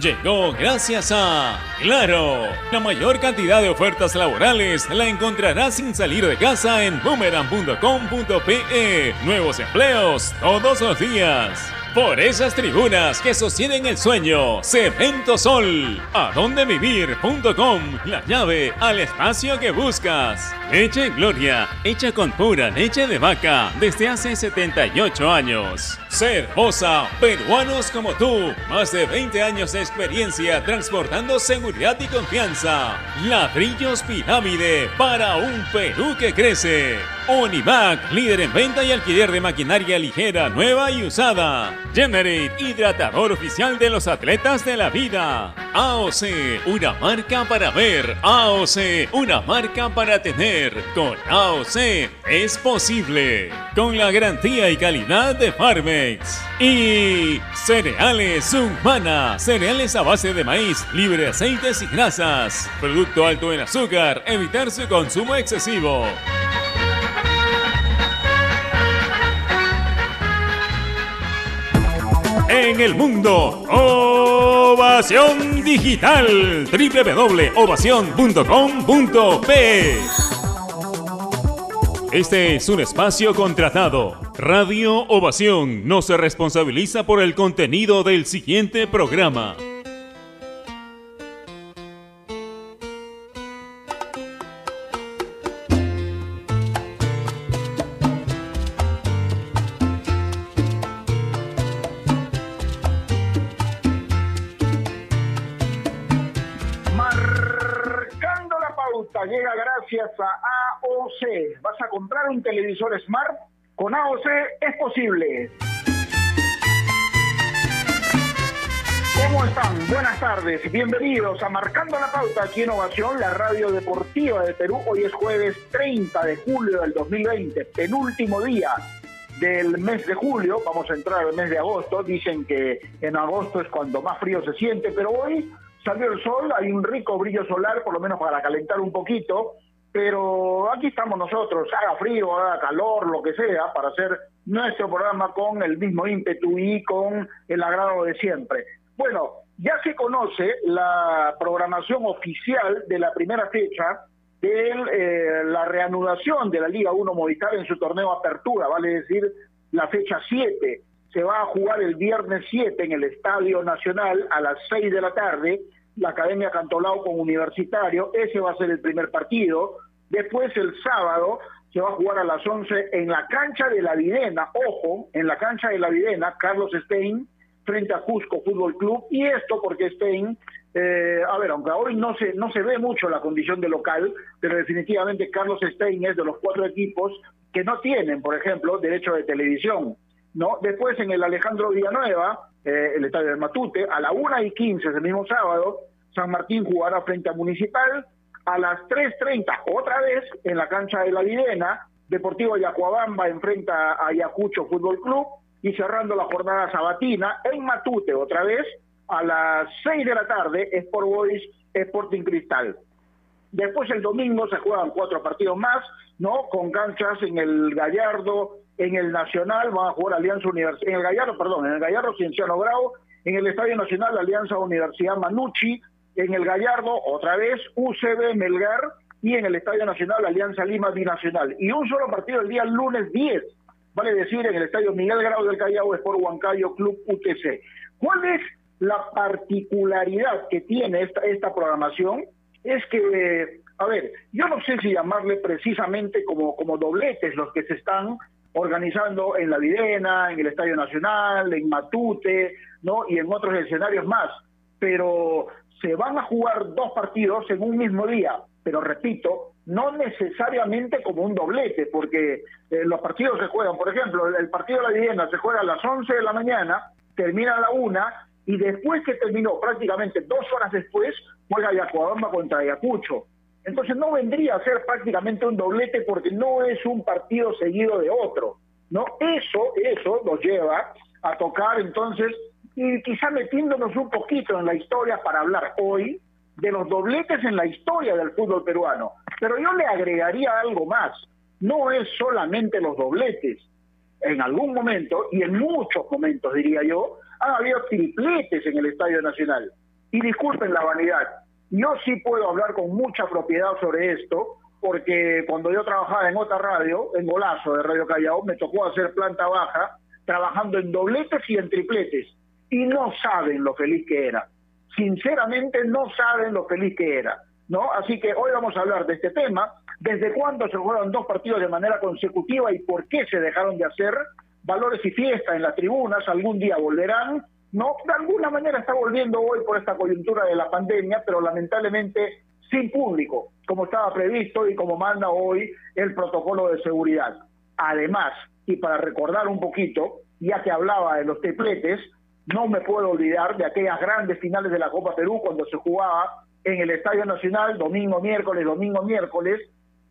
llegó gracias a Claro. La mayor cantidad de ofertas laborales la encontrarás sin salir de casa en boomerang.com.pe. Nuevos empleos todos los días. Por esas tribunas que sostienen el sueño, Cemento Sol, adondevivir.com, la llave al espacio que buscas. Leche Gloria, hecha con pura leche de vaca desde hace 78 años. Cervosa, peruanos como tú, más de 20 años de experiencia transportando seguridad y confianza. Ladrillos Pirámide para un Perú que crece. Univac, líder en venta y alquiler de maquinaria ligera, nueva y usada. Generate, hidratador oficial de los atletas de la vida. AOC, una marca para ver. AOC, una marca para tener. Con AOC es posible. Con la garantía y calidad de Y cereales Humana, cereales a base de maíz, libre de aceites y grasas. Producto alto en azúcar, evitar su consumo excesivo. en el mundo. Ovación Digital. www.ovación.com.p Este es un espacio contratado. Radio Ovación no se responsabiliza por el contenido del siguiente programa. AOC. ¿Vas a comprar un televisor Smart? Con AOC es posible. ¿Cómo están? Buenas tardes. Bienvenidos a Marcando la Pauta aquí en Ovación, la radio deportiva de Perú. Hoy es jueves 30 de julio del 2020, penúltimo día del mes de julio. Vamos a entrar al mes de agosto. Dicen que en agosto es cuando más frío se siente, pero hoy salió el sol, hay un rico brillo solar, por lo menos para calentar un poquito pero aquí estamos nosotros, haga frío, haga calor, lo que sea, para hacer nuestro programa con el mismo ímpetu y con el agrado de siempre. Bueno, ya se conoce la programación oficial de la primera fecha de eh, la reanudación de la Liga 1 Movistar en su torneo Apertura, vale decir la fecha 7. Se va a jugar el viernes 7 en el Estadio Nacional a las 6 de la tarde la Academia Cantolao con Universitario, ese va a ser el primer partido. Después el sábado se va a jugar a las 11 en la cancha de la Videna, ojo, en la cancha de la Videna, Carlos Stein frente a Cusco Fútbol Club, y esto porque Stein, eh, a ver, aunque hoy no se, no se ve mucho la condición de local, pero definitivamente Carlos Stein es de los cuatro equipos que no tienen, por ejemplo, derecho de televisión, ¿no? Después en el Alejandro Villanueva, eh, el estadio de Matute. A la 1 y 15 ese mismo sábado, San Martín jugará frente a Municipal. A las 3.30, otra vez, en la cancha de la Videna, Deportivo Yacuabamba enfrenta a Ayacucho Fútbol Club. Y cerrando la jornada sabatina, en Matute, otra vez, a las 6 de la tarde, Sport Boys Sporting Cristal. Después el domingo se juegan cuatro partidos más, ¿no? Con canchas en el Gallardo, en el Nacional van a jugar Alianza Universidad, en el Gallardo, perdón, en el Gallardo Cienciano Bravo, en el Estadio Nacional Alianza Universidad Manucci, en el Gallardo otra vez UCB Melgar y en el Estadio Nacional Alianza Lima Binacional. Y un solo partido el día lunes 10, vale decir, en el Estadio Miguel Grau del Callao Sport Huancayo Club UTC. ¿Cuál es la particularidad que tiene esta, esta programación? Es que, a ver, yo no sé si llamarle precisamente como, como dobletes los que se están organizando en La Videna, en el Estadio Nacional, en Matute, ¿no? Y en otros escenarios más. Pero se van a jugar dos partidos en un mismo día, pero repito, no necesariamente como un doblete, porque eh, los partidos se juegan, por ejemplo, el partido de La Videna se juega a las 11 de la mañana, termina a la 1, y después que terminó, prácticamente dos horas después, juega Yacuabamba contra Ayacucho. Entonces no vendría a ser prácticamente un doblete porque no es un partido seguido de otro. ¿no? Eso, eso nos lleva a tocar entonces, y quizá metiéndonos un poquito en la historia para hablar hoy de los dobletes en la historia del fútbol peruano. Pero yo le agregaría algo más. No es solamente los dobletes. En algún momento, y en muchos momentos diría yo, han habido tripletes en el Estadio Nacional. Y disculpen la vanidad, yo sí puedo hablar con mucha propiedad sobre esto, porque cuando yo trabajaba en otra radio, en Golazo de Radio Callao, me tocó hacer planta baja, trabajando en dobletes y en tripletes. Y no saben lo feliz que era. Sinceramente no saben lo feliz que era. ¿no? Así que hoy vamos a hablar de este tema, desde cuándo se jugaron dos partidos de manera consecutiva y por qué se dejaron de hacer, valores y fiesta en las tribunas, algún día volverán, ¿no? De alguna manera está volviendo hoy por esta coyuntura de la pandemia, pero lamentablemente sin público, como estaba previsto y como manda hoy el protocolo de seguridad. Además, y para recordar un poquito, ya que hablaba de los tripletes, no me puedo olvidar de aquellas grandes finales de la Copa Perú cuando se jugaba en el Estadio Nacional domingo, miércoles, domingo, miércoles,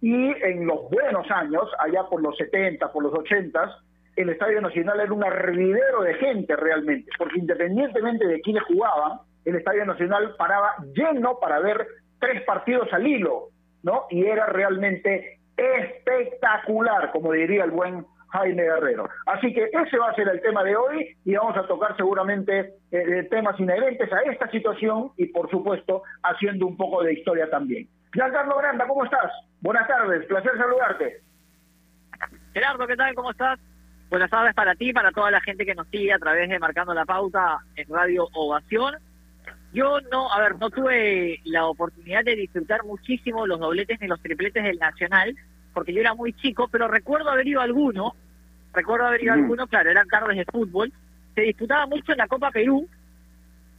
y en los buenos años, allá por los 70, por los 80, el Estadio Nacional era un hervidero de gente realmente, porque independientemente de quiénes jugaban, el Estadio Nacional paraba lleno para ver tres partidos al hilo, ¿no? Y era realmente espectacular, como diría el buen Jaime Guerrero. Así que ese va a ser el tema de hoy y vamos a tocar seguramente eh, temas inherentes a esta situación y por supuesto haciendo un poco de historia también. Giancarlo Granda, ¿cómo estás? Buenas tardes, placer saludarte. Gerardo, ¿qué tal? ¿Cómo estás? Buenas tardes para ti, para toda la gente que nos sigue a través de Marcando la Pauta en Radio Ovación. Yo no, a ver, no tuve la oportunidad de disfrutar muchísimo los dobletes ni los tripletes del Nacional, porque yo era muy chico, pero recuerdo haber ido a alguno, recuerdo haber ido a alguno, claro, eran tardes de fútbol, se disputaba mucho en la Copa Perú,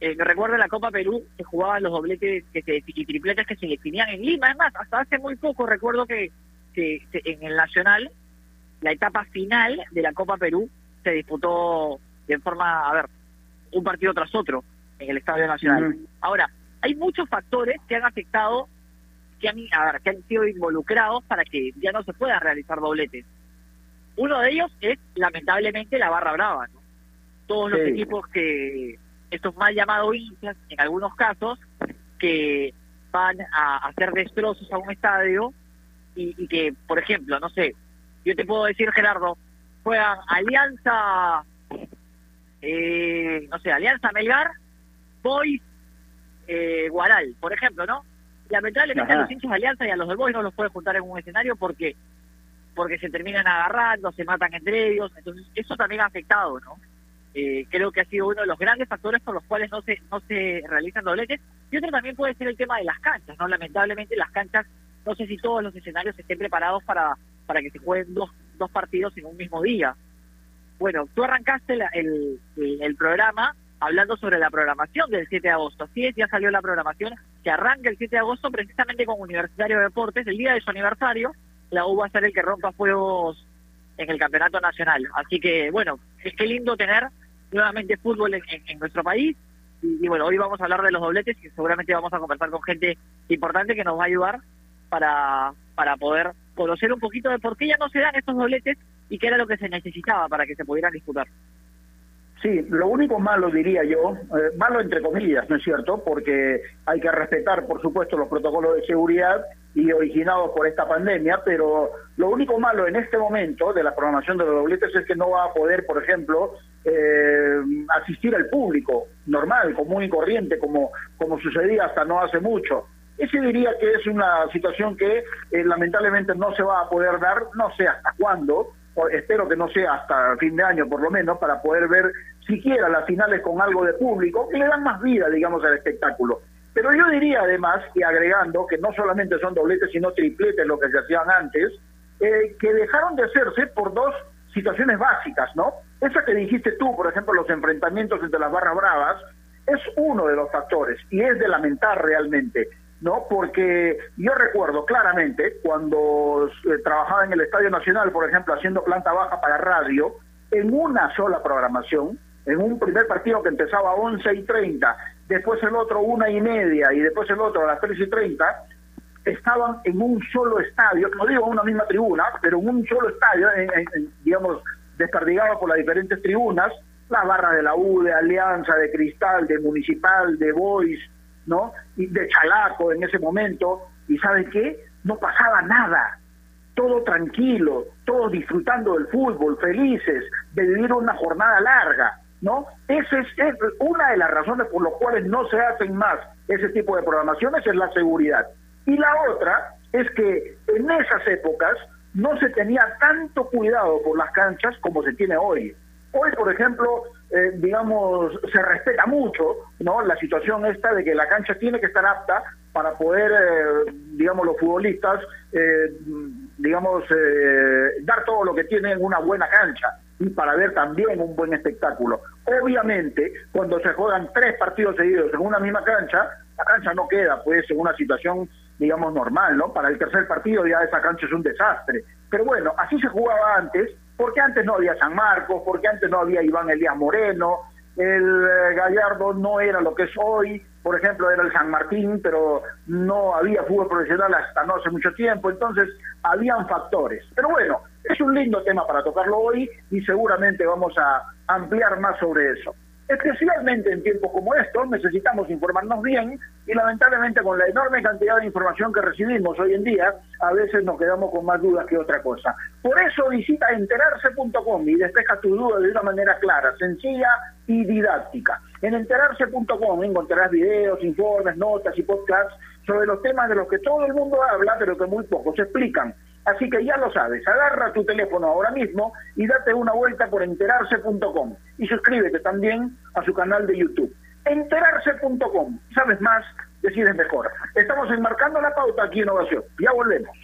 eh, recuerdo en la Copa Perú se jugaban los dobletes que se, y tripletes que se definían en Lima, es más, hasta hace muy poco recuerdo que, que, en el Nacional, la etapa final de la Copa Perú se disputó de forma, a ver, un partido tras otro en el Estadio Nacional. Ahora, hay muchos factores que han afectado que han, a ver, que han sido involucrados para que ya no se puedan realizar dobletes. Uno de ellos es, lamentablemente, la barra brava. ¿no? Todos los equipos que, estos mal llamados hinchas, en algunos casos, que van a hacer destrozos a un estadio y, que, por ejemplo, no sé, yo te puedo decir, Gerardo, juegan Alianza, eh, no sé, Alianza Melgar, Boys, eh, Guaral, por ejemplo, ¿no? lamentablemente a los hinchas de Alianza y a los del Boys no los puede juntar en un escenario porque porque se terminan agarrando, se matan entre ellos, entonces eso también ha afectado, ¿no? Eh, creo que ha sido uno de los grandes factores por los cuales no se no se realizan dobletes y otro también puede ser el tema de las canchas, ¿no? Lamentablemente las canchas, no sé si todos los escenarios estén preparados para para que se jueguen dos, dos partidos en un mismo día. Bueno, tú arrancaste el, el programa hablando sobre la programación del 7 de agosto. Así es, ya salió la programación que arranca el 7 de agosto precisamente con Universitario de Deportes. El día de su aniversario, la U va a ser el que rompa fuegos en el campeonato nacional. Así que, bueno, es que lindo tener nuevamente fútbol en, nuestro país. Y, bueno, hoy vamos a hablar de los dobletes y seguramente vamos a conversar con gente importante que nos va a ayudar para, para poder conocer un poquito de por qué ya no se dan estos dobletes y qué era lo que se necesitaba para que se pudieran disputar. Sí, lo único malo diría yo, eh, malo entre comillas, ¿no es cierto? Porque hay que respetar, por supuesto, los protocolos de seguridad y originados por esta pandemia, pero lo único malo en este momento de la programación de los dobletes es que no va a poder, por ejemplo, eh, asistir al público normal, común y corriente, como, como sucedía hasta no hace mucho. Ese diría que es una situación que eh, lamentablemente no se va a poder dar, no sé hasta cuándo, espero que no sea hasta fin de año por lo menos, para poder ver siquiera las finales con algo de público, que le dan más vida, digamos, al espectáculo. Pero yo diría además, y agregando, que no solamente son dobletes, sino tripletes lo que se hacían antes, eh, que dejaron de hacerse por dos situaciones básicas, ¿no? Esa que dijiste tú, por ejemplo, los enfrentamientos entre las barras bravas, es uno de los factores y es de lamentar realmente. ¿No? Porque yo recuerdo claramente cuando eh, trabajaba en el Estadio Nacional, por ejemplo, haciendo planta baja para radio, en una sola programación, en un primer partido que empezaba a 11 y 30, después el otro una y media y después el otro a las 3 y 30, estaban en un solo estadio, no digo en una misma tribuna, pero en un solo estadio, digamos, desperdigado por las diferentes tribunas, la barra de la U, de Alianza, de Cristal, de Municipal, de Boys, ¿no? Y de Chalaco en ese momento, y ¿saben qué? No pasaba nada, todo tranquilo, todos disfrutando del fútbol, felices de vivir una jornada larga. ¿no? Esa es, es una de las razones por las cuales no se hacen más ese tipo de programaciones, es la seguridad. Y la otra es que en esas épocas no se tenía tanto cuidado por las canchas como se tiene hoy. Hoy, por ejemplo, eh, digamos, se respeta mucho, ¿no? La situación esta de que la cancha tiene que estar apta para poder, eh, digamos, los futbolistas, eh, digamos, dar todo lo que tienen una buena cancha y para ver también un buen espectáculo. Obviamente, cuando se juegan tres partidos seguidos en una misma cancha, la cancha no queda, pues, en una situación, digamos, normal, ¿no? Para el tercer partido ya esa cancha es un desastre. Pero bueno, así se jugaba antes porque antes no había San Marcos, porque antes no había Iván Elías Moreno, el eh, Gallardo no era lo que es hoy, por ejemplo, era el San Martín, pero no había fútbol profesional hasta no hace mucho tiempo, entonces habían factores. Pero bueno, es un lindo tema para tocarlo hoy y seguramente vamos a ampliar más sobre eso. Especialmente en tiempos como estos necesitamos informarnos bien y lamentablemente con la enorme cantidad de información que recibimos hoy en día, a veces nos quedamos con más dudas que otra cosa. Por eso visita enterarse.com y despeja tu duda de una manera clara, sencilla y didáctica. En enterarse.com encontrarás videos, informes, notas y podcasts sobre los temas de los que todo el mundo habla, pero que muy pocos explican. Así que ya lo sabes, agarra tu teléfono ahora mismo y date una vuelta por enterarse.com y suscríbete también a su canal de YouTube. Enterarse.com, sabes más, decides mejor. Estamos enmarcando la pauta aquí en Innovación. Ya volvemos.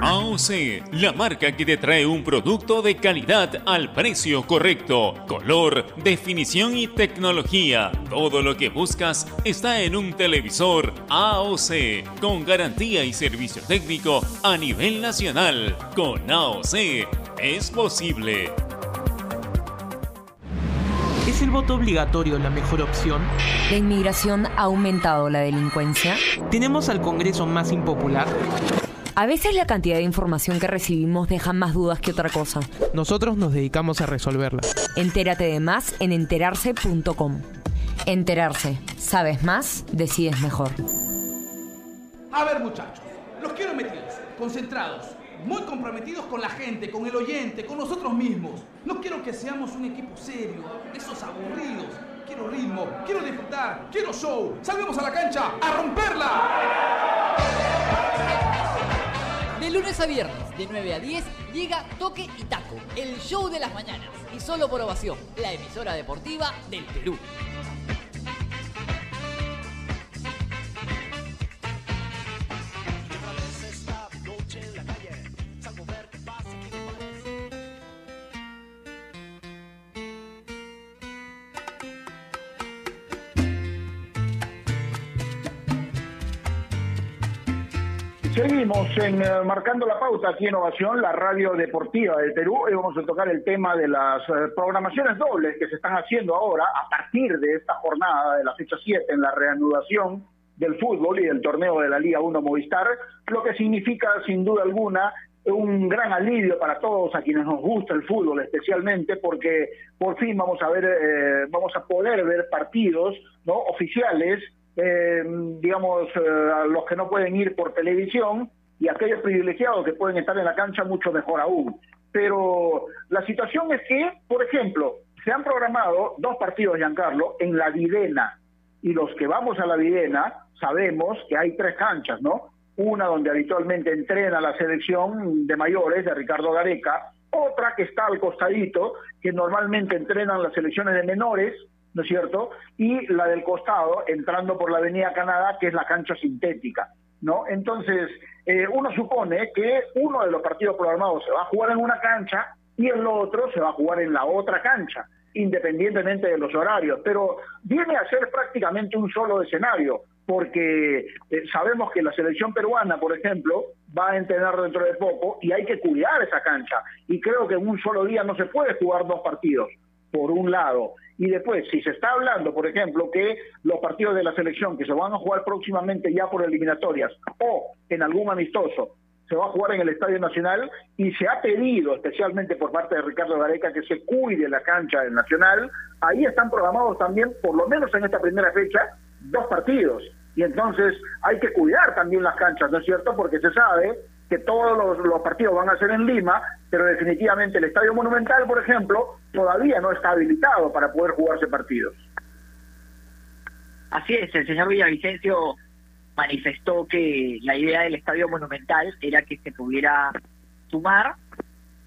AOC, la marca que te trae un producto de calidad al precio correcto, color, definición y tecnología. Todo lo que buscas está en un televisor AOC, con garantía y servicio técnico a nivel nacional. Con AOC es posible. ¿Es el voto obligatorio la mejor opción? ¿La inmigración ha aumentado la delincuencia? ¿Tenemos al Congreso más impopular? A veces la cantidad de información que recibimos deja más dudas que otra cosa. Nosotros nos dedicamos a resolverla. Entérate de más en enterarse.com. Enterarse. Sabes más, decides mejor. A ver muchachos, los quiero metidos, concentrados, muy comprometidos con la gente, con el oyente, con nosotros mismos. No quiero que seamos un equipo serio, esos aburridos. Quiero ritmo, quiero disfrutar, quiero show. Salgamos a la cancha a romperla. De lunes a viernes, de 9 a 10, llega Toque y Taco, el show de las mañanas. Y solo por ovación, la emisora deportiva del Perú. Seguimos en eh, Marcando la Pauta aquí en Ovación, la radio deportiva del Perú. Hoy vamos a tocar el tema de las eh, programaciones dobles que se están haciendo ahora a partir de esta jornada de la fecha 7 en la reanudación del fútbol y del torneo de la Liga 1 Movistar, lo que significa sin duda alguna un gran alivio para todos a quienes nos gusta el fútbol especialmente porque por fin vamos a ver eh, vamos a poder ver partidos no oficiales eh, digamos, eh, a los que no pueden ir por televisión y aquellos privilegiados que pueden estar en la cancha, mucho mejor aún. Pero la situación es que, por ejemplo, se han programado dos partidos, Giancarlo, en la Videna. Y los que vamos a la Videna sabemos que hay tres canchas, ¿no? Una donde habitualmente entrena la selección de mayores de Ricardo Gareca, otra que está al costadito, que normalmente entrenan las selecciones de menores, ¿no es cierto? Y la del costado, entrando por la Avenida Canadá, que es la cancha sintética, ¿no? Entonces, eh, uno supone que uno de los partidos programados se va a jugar en una cancha y el otro se va a jugar en la otra cancha, independientemente de los horarios, pero viene a ser prácticamente un solo escenario, porque eh, sabemos que la selección peruana, por ejemplo, va a entrenar dentro de poco y hay que cuidar esa cancha. Y creo que en un solo día no se puede jugar dos partidos, por un lado. Y después, si se está hablando, por ejemplo, que los partidos de la selección que se van a jugar próximamente ya por eliminatorias o en algún amistoso se va a jugar en el Estadio Nacional y se ha pedido especialmente por parte de Ricardo Gareca que se cuide la cancha del Nacional, ahí están programados también, por lo menos en esta primera fecha, dos partidos. Y entonces hay que cuidar también las canchas, ¿no es cierto? Porque se sabe que todos los, partidos van a ser en Lima, pero definitivamente el Estadio Monumental, por ejemplo, todavía no está habilitado para poder jugarse partidos. Así es, el señor Villavicencio manifestó que la idea del Estadio Monumental era que se pudiera sumar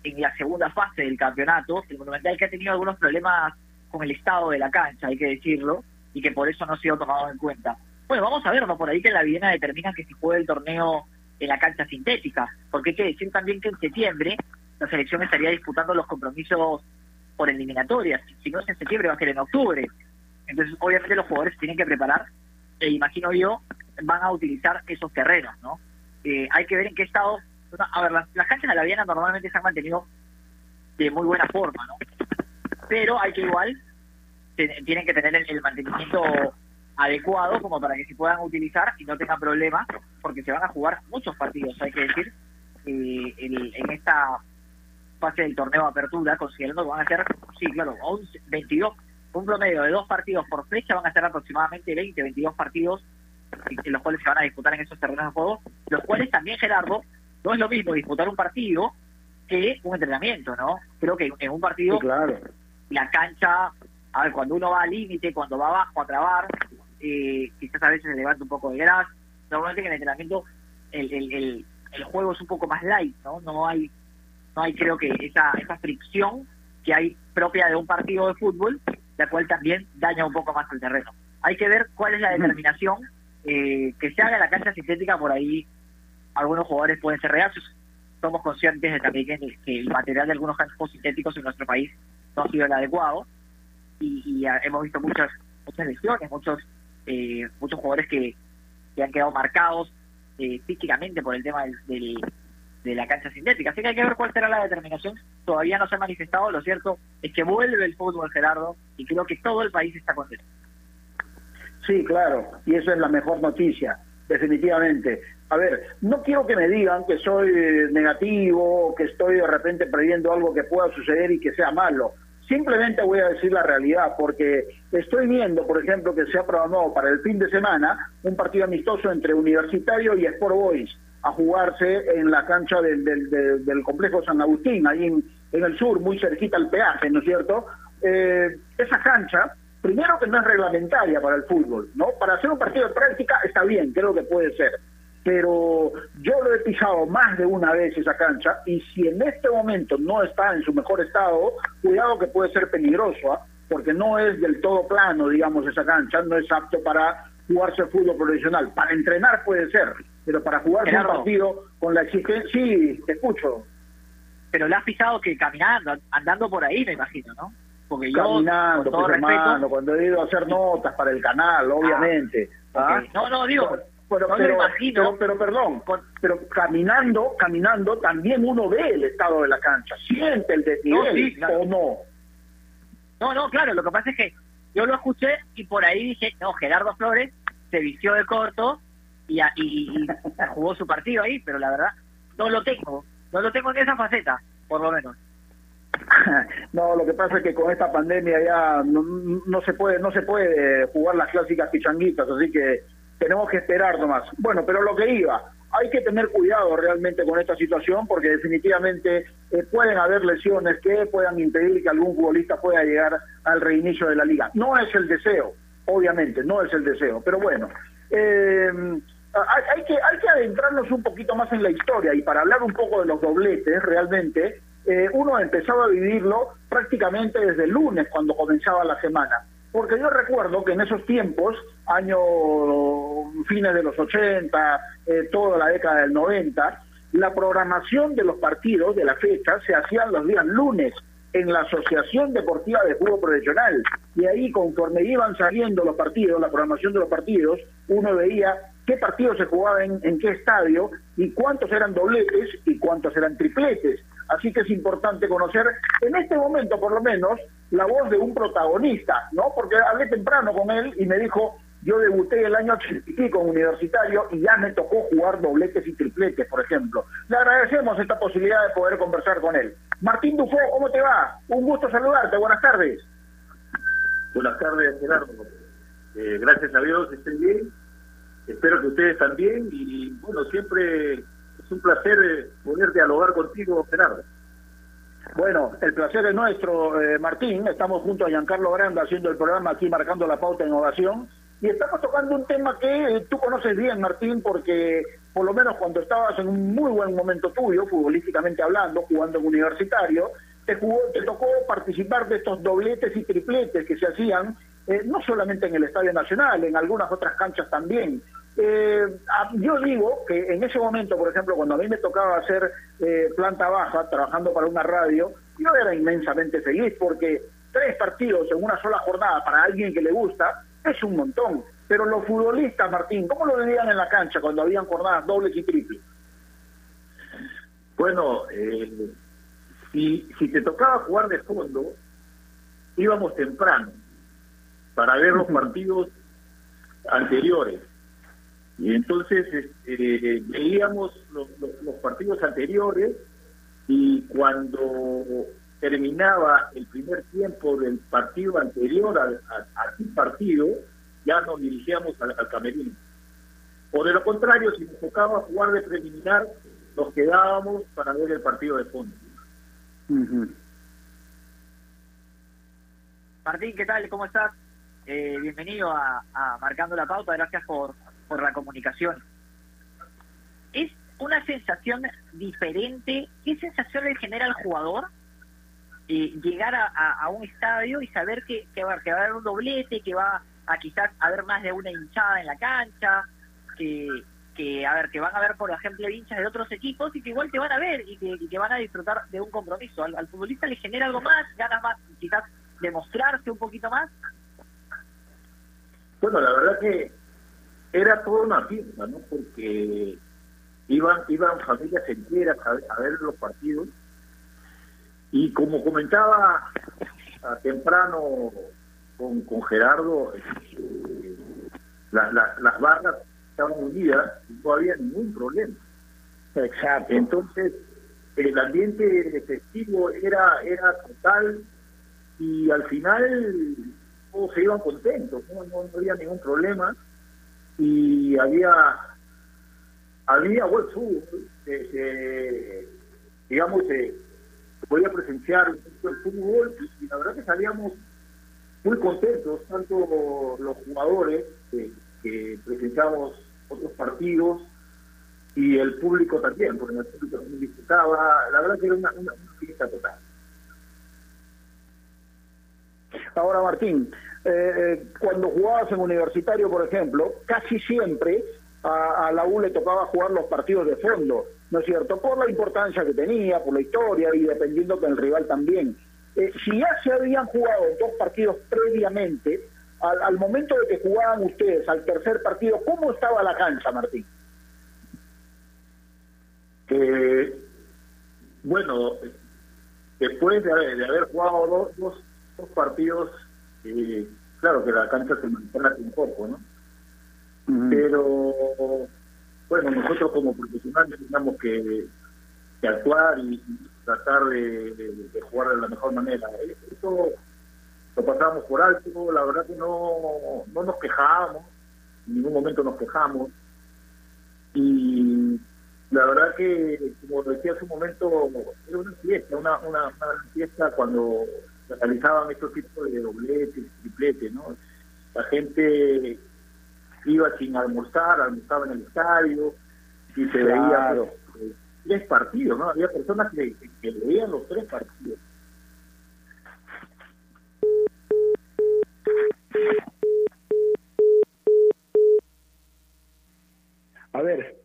en la segunda fase del campeonato, el Monumental que ha tenido algunos problemas con el estado de la cancha, hay que decirlo, y que por eso no ha sido tomado en cuenta. Bueno, vamos a ver, ¿no? Por ahí que la Viena determina que se juegue el torneo en la cancha sintética, porque hay que decir también que en septiembre la selección estaría disputando los compromisos por eliminatorias, si no es en septiembre va a ser en octubre. Entonces, obviamente los jugadores tienen que preparar, e imagino yo, van a utilizar esos terrenos, ¿no? Eh, hay que ver en qué estado... A ver, las, las canchas de la Viena normalmente se han mantenido de muy buena forma, ¿no? Pero hay que igual, tienen que tener el, mantenimiento adecuado como para que se puedan utilizar y no tengan problemas, porque se van a jugar muchos partidos, hay que decir, eh, en esta fase del torneo de apertura, considerando que van a ser, sí, claro, 11, 22, un promedio de dos partidos por fecha, van a ser aproximadamente 20, 22 partidos en los cuales se van a disputar en esos terrenos de juego, los cuales también, Gerardo, no es lo mismo disputar un partido que un entrenamiento, ¿no? Creo que en un partido claro. la cancha, a ver, cuando uno va al límite, cuando va abajo a trabar, eh, quizás a veces se levanta un poco de gras, normalmente en el entrenamiento el, el, el, el juego es un poco más light, ¿no? No hay, no hay creo que esa, esa fricción que hay propia de un partido de fútbol, la cual también daña un poco más el terreno. Hay que ver cuál es la determinación eh, que se haga la cancha sintética, por ahí algunos jugadores pueden ser reacios. Somos conscientes de también que, el material de algunos campos sintéticos en nuestro país no ha sido el adecuado y, hemos visto muchas muchas lesiones, muchos eh, muchos jugadores que, que han quedado marcados eh, físicamente por el tema del, de la cancha sintética. Así que hay que ver cuál será la determinación. Todavía no se ha manifestado. Lo cierto es que vuelve el fútbol, Gerardo, y creo que todo el país está contento. Sí, claro, y eso es la mejor noticia, definitivamente. A ver, no quiero que me digan que soy negativo, que estoy de repente previendo algo que pueda suceder y que sea malo. Simplemente voy a decir la realidad, porque estoy viendo, por ejemplo, que se ha programado para el fin de semana un partido amistoso entre Universitario y Sport Boys a jugarse en la cancha del, del, complejo San Agustín, ahí en, en, el sur, muy cerquita al peaje, ¿no es cierto? Eh, esa cancha primero que no es reglamentaria para el fútbol, ¿no? Para hacer un partido de práctica está bien, creo que puede ser, pero yo lo he pisado más de una vez esa cancha y si en este momento no está en su mejor estado, cuidado que puede ser peligroso, ¿ah? porque no es del todo plano, digamos, esa cancha, no es apto para jugarse fútbol profesional. Para entrenar puede ser, pero para jugar un partido con la exigencia, sí, te escucho. Pero le has pisado que caminando, andando por ahí, me imagino, ¿no? porque caminando, pues, hermano, cuando he ido a hacer notas para el canal, obviamente. Ah, ¿ah? No, no, digo, pero, pero, imagino. Pero, perdón, pero caminando, caminando también uno ve el estado de la cancha, siente el desnivel o no. No, no, claro, lo que pasa es que yo lo escuché y por ahí dije, no, Gerardo Flores se vistió de corto y, y jugó su partido ahí, pero la verdad no lo tengo, no lo tengo en esa faceta, por lo menos. no, lo que pasa es que con esta pandemia ya no, se puede no se puede jugar las clásicas pichanguitas, así que tenemos que esperar nomás. Bueno, pero lo que iba, hay que tener cuidado realmente con esta situación porque definitivamente eh, pueden haber lesiones que puedan impedir que algún futbolista pueda llegar al reinicio de la liga. No es el deseo, obviamente, no es el deseo, pero bueno. Eh, hay, que, hay que adentrarnos un poquito más en la historia y para hablar un poco de los dobletes, realmente, eh, uno empezaba a vivirlo prácticamente desde el lunes cuando comenzaba la semana. Porque yo recuerdo que en esos tiempos, años fines de los 80, eh, toda la década del 90, la programación de los partidos de la fecha se hacían los días lunes en la Asociación Deportiva de Fútbol Profesional. Y ahí, conforme iban saliendo los partidos, la programación de los partidos, uno veía qué partidos se jugaban en qué estadio y cuántos eran dobletes y cuántos eran tripletes. Así que es importante conocer, en este momento por lo menos, la voz de un protagonista, ¿no? Porque hablé temprano con él y me dijo, yo debuté el año 80 y con universitario y ya me tocó jugar dobletes y tripletes, por ejemplo. Le agradecemos esta posibilidad de poder conversar con él. Martín Dufo, ¿cómo te va? Un gusto saludarte, buenas tardes. Buenas tardes, Gerardo. Eh, gracias a Dios, estén bien. Espero que ustedes también y, bueno, siempre Es un placer eh, poder dialogar contigo, Gerardo. Bueno, el placer es nuestro, eh, Martín. Estamos junto a Giancarlo Granda haciendo el programa aquí marcando la pauta en ovación. Y estamos tocando un tema que eh, tú conoces bien, Martín, porque por lo menos cuando estabas en un muy buen momento tuyo, futbolísticamente hablando, jugando en universitario, te, jugó, te tocó participar de estos dobletes y tripletes que se hacían, eh, no solamente en el Estadio Nacional, en algunas otras canchas también. Eh, yo digo que en ese momento, por ejemplo, cuando a mí me tocaba hacer eh, planta baja, trabajando para una radio, yo era inmensamente feliz porque tres partidos en una sola jornada para alguien que le gusta es un montón. Pero los futbolistas, Martín, ¿cómo lo vivían en la cancha cuando habían jornadas dobles y triples? Bueno, eh, si, si te tocaba jugar de fondo, íbamos temprano para ver los partidos anteriores. Y entonces este, veíamos los, los, partidos anteriores y cuando terminaba el primer tiempo del partido anterior al, al, partido, ya nos dirigíamos al, camerino. O de lo contrario, si nos tocaba jugar de preliminar, nos quedábamos para ver el partido de fondo. Martín, ¿qué tal? ¿Cómo estás? Eh, bienvenido a, Marcando la Pauta, gracias por, por la comunicación. ¿Es una sensación diferente? ¿Qué sensación le genera al jugador eh, llegar a, un estadio y saber que, que, va, que va a haber un doblete, que va a quizás haber más de una hinchada en la cancha, que, que a ver que van a ver por ejemplo hinchas de otros equipos y que igual te van a ver y que, van a disfrutar de un compromiso al, futbolista le genera algo más ganas más quizás demostrarse un poquito más bueno la verdad que era toda una fiesta no porque iban iban familias enteras a ver los partidos y como comentaba temprano con, con Gerardo, eh, las barras estaban unidas y no había ningún problema. Exacto. Entonces, el ambiente festivo era, era total y al final todos se iban contentos, no, había ningún problema y había había bueno, eh, eh, digamos eh, podía presenciar el fútbol y, la verdad que salíamos muy contentos, tanto los jugadores que presenciamos otros partidos y el público también, porque el público también disfrutaba, la verdad que era una, una, fiesta total. Ahora Martín, eh, eh, cuando jugabas en universitario, por ejemplo, casi siempre a, la U le tocaba jugar los partidos de fondo ¿no es cierto? Por la importancia que tenía, por la historia y dependiendo del rival también. Eh, si ya se habían jugado dos partidos previamente, al, momento de que jugaban ustedes al tercer partido, ¿cómo estaba la cancha, Martín? Eh, bueno, después de, haber jugado dos, dos, partidos, eh, claro que la cancha se mantiene un poco, ¿no? Pero bueno, nosotros como profesionales tenemos que, actuar y, tratar de, jugar de la mejor manera. Eso lo pasamos por alto, la verdad que no, no nos quejamos, en ningún momento nos quejamos. Y la verdad que, como decía hace un momento, era una fiesta, una, una, fiesta cuando realizaban estos tipos de dobletes, tripletes, ¿no? La gente iba sin almorzar, almorzaba en el estadio y se veía pues, tres partidos, ¿no? Había personas que, que veían los tres partidos. A ver,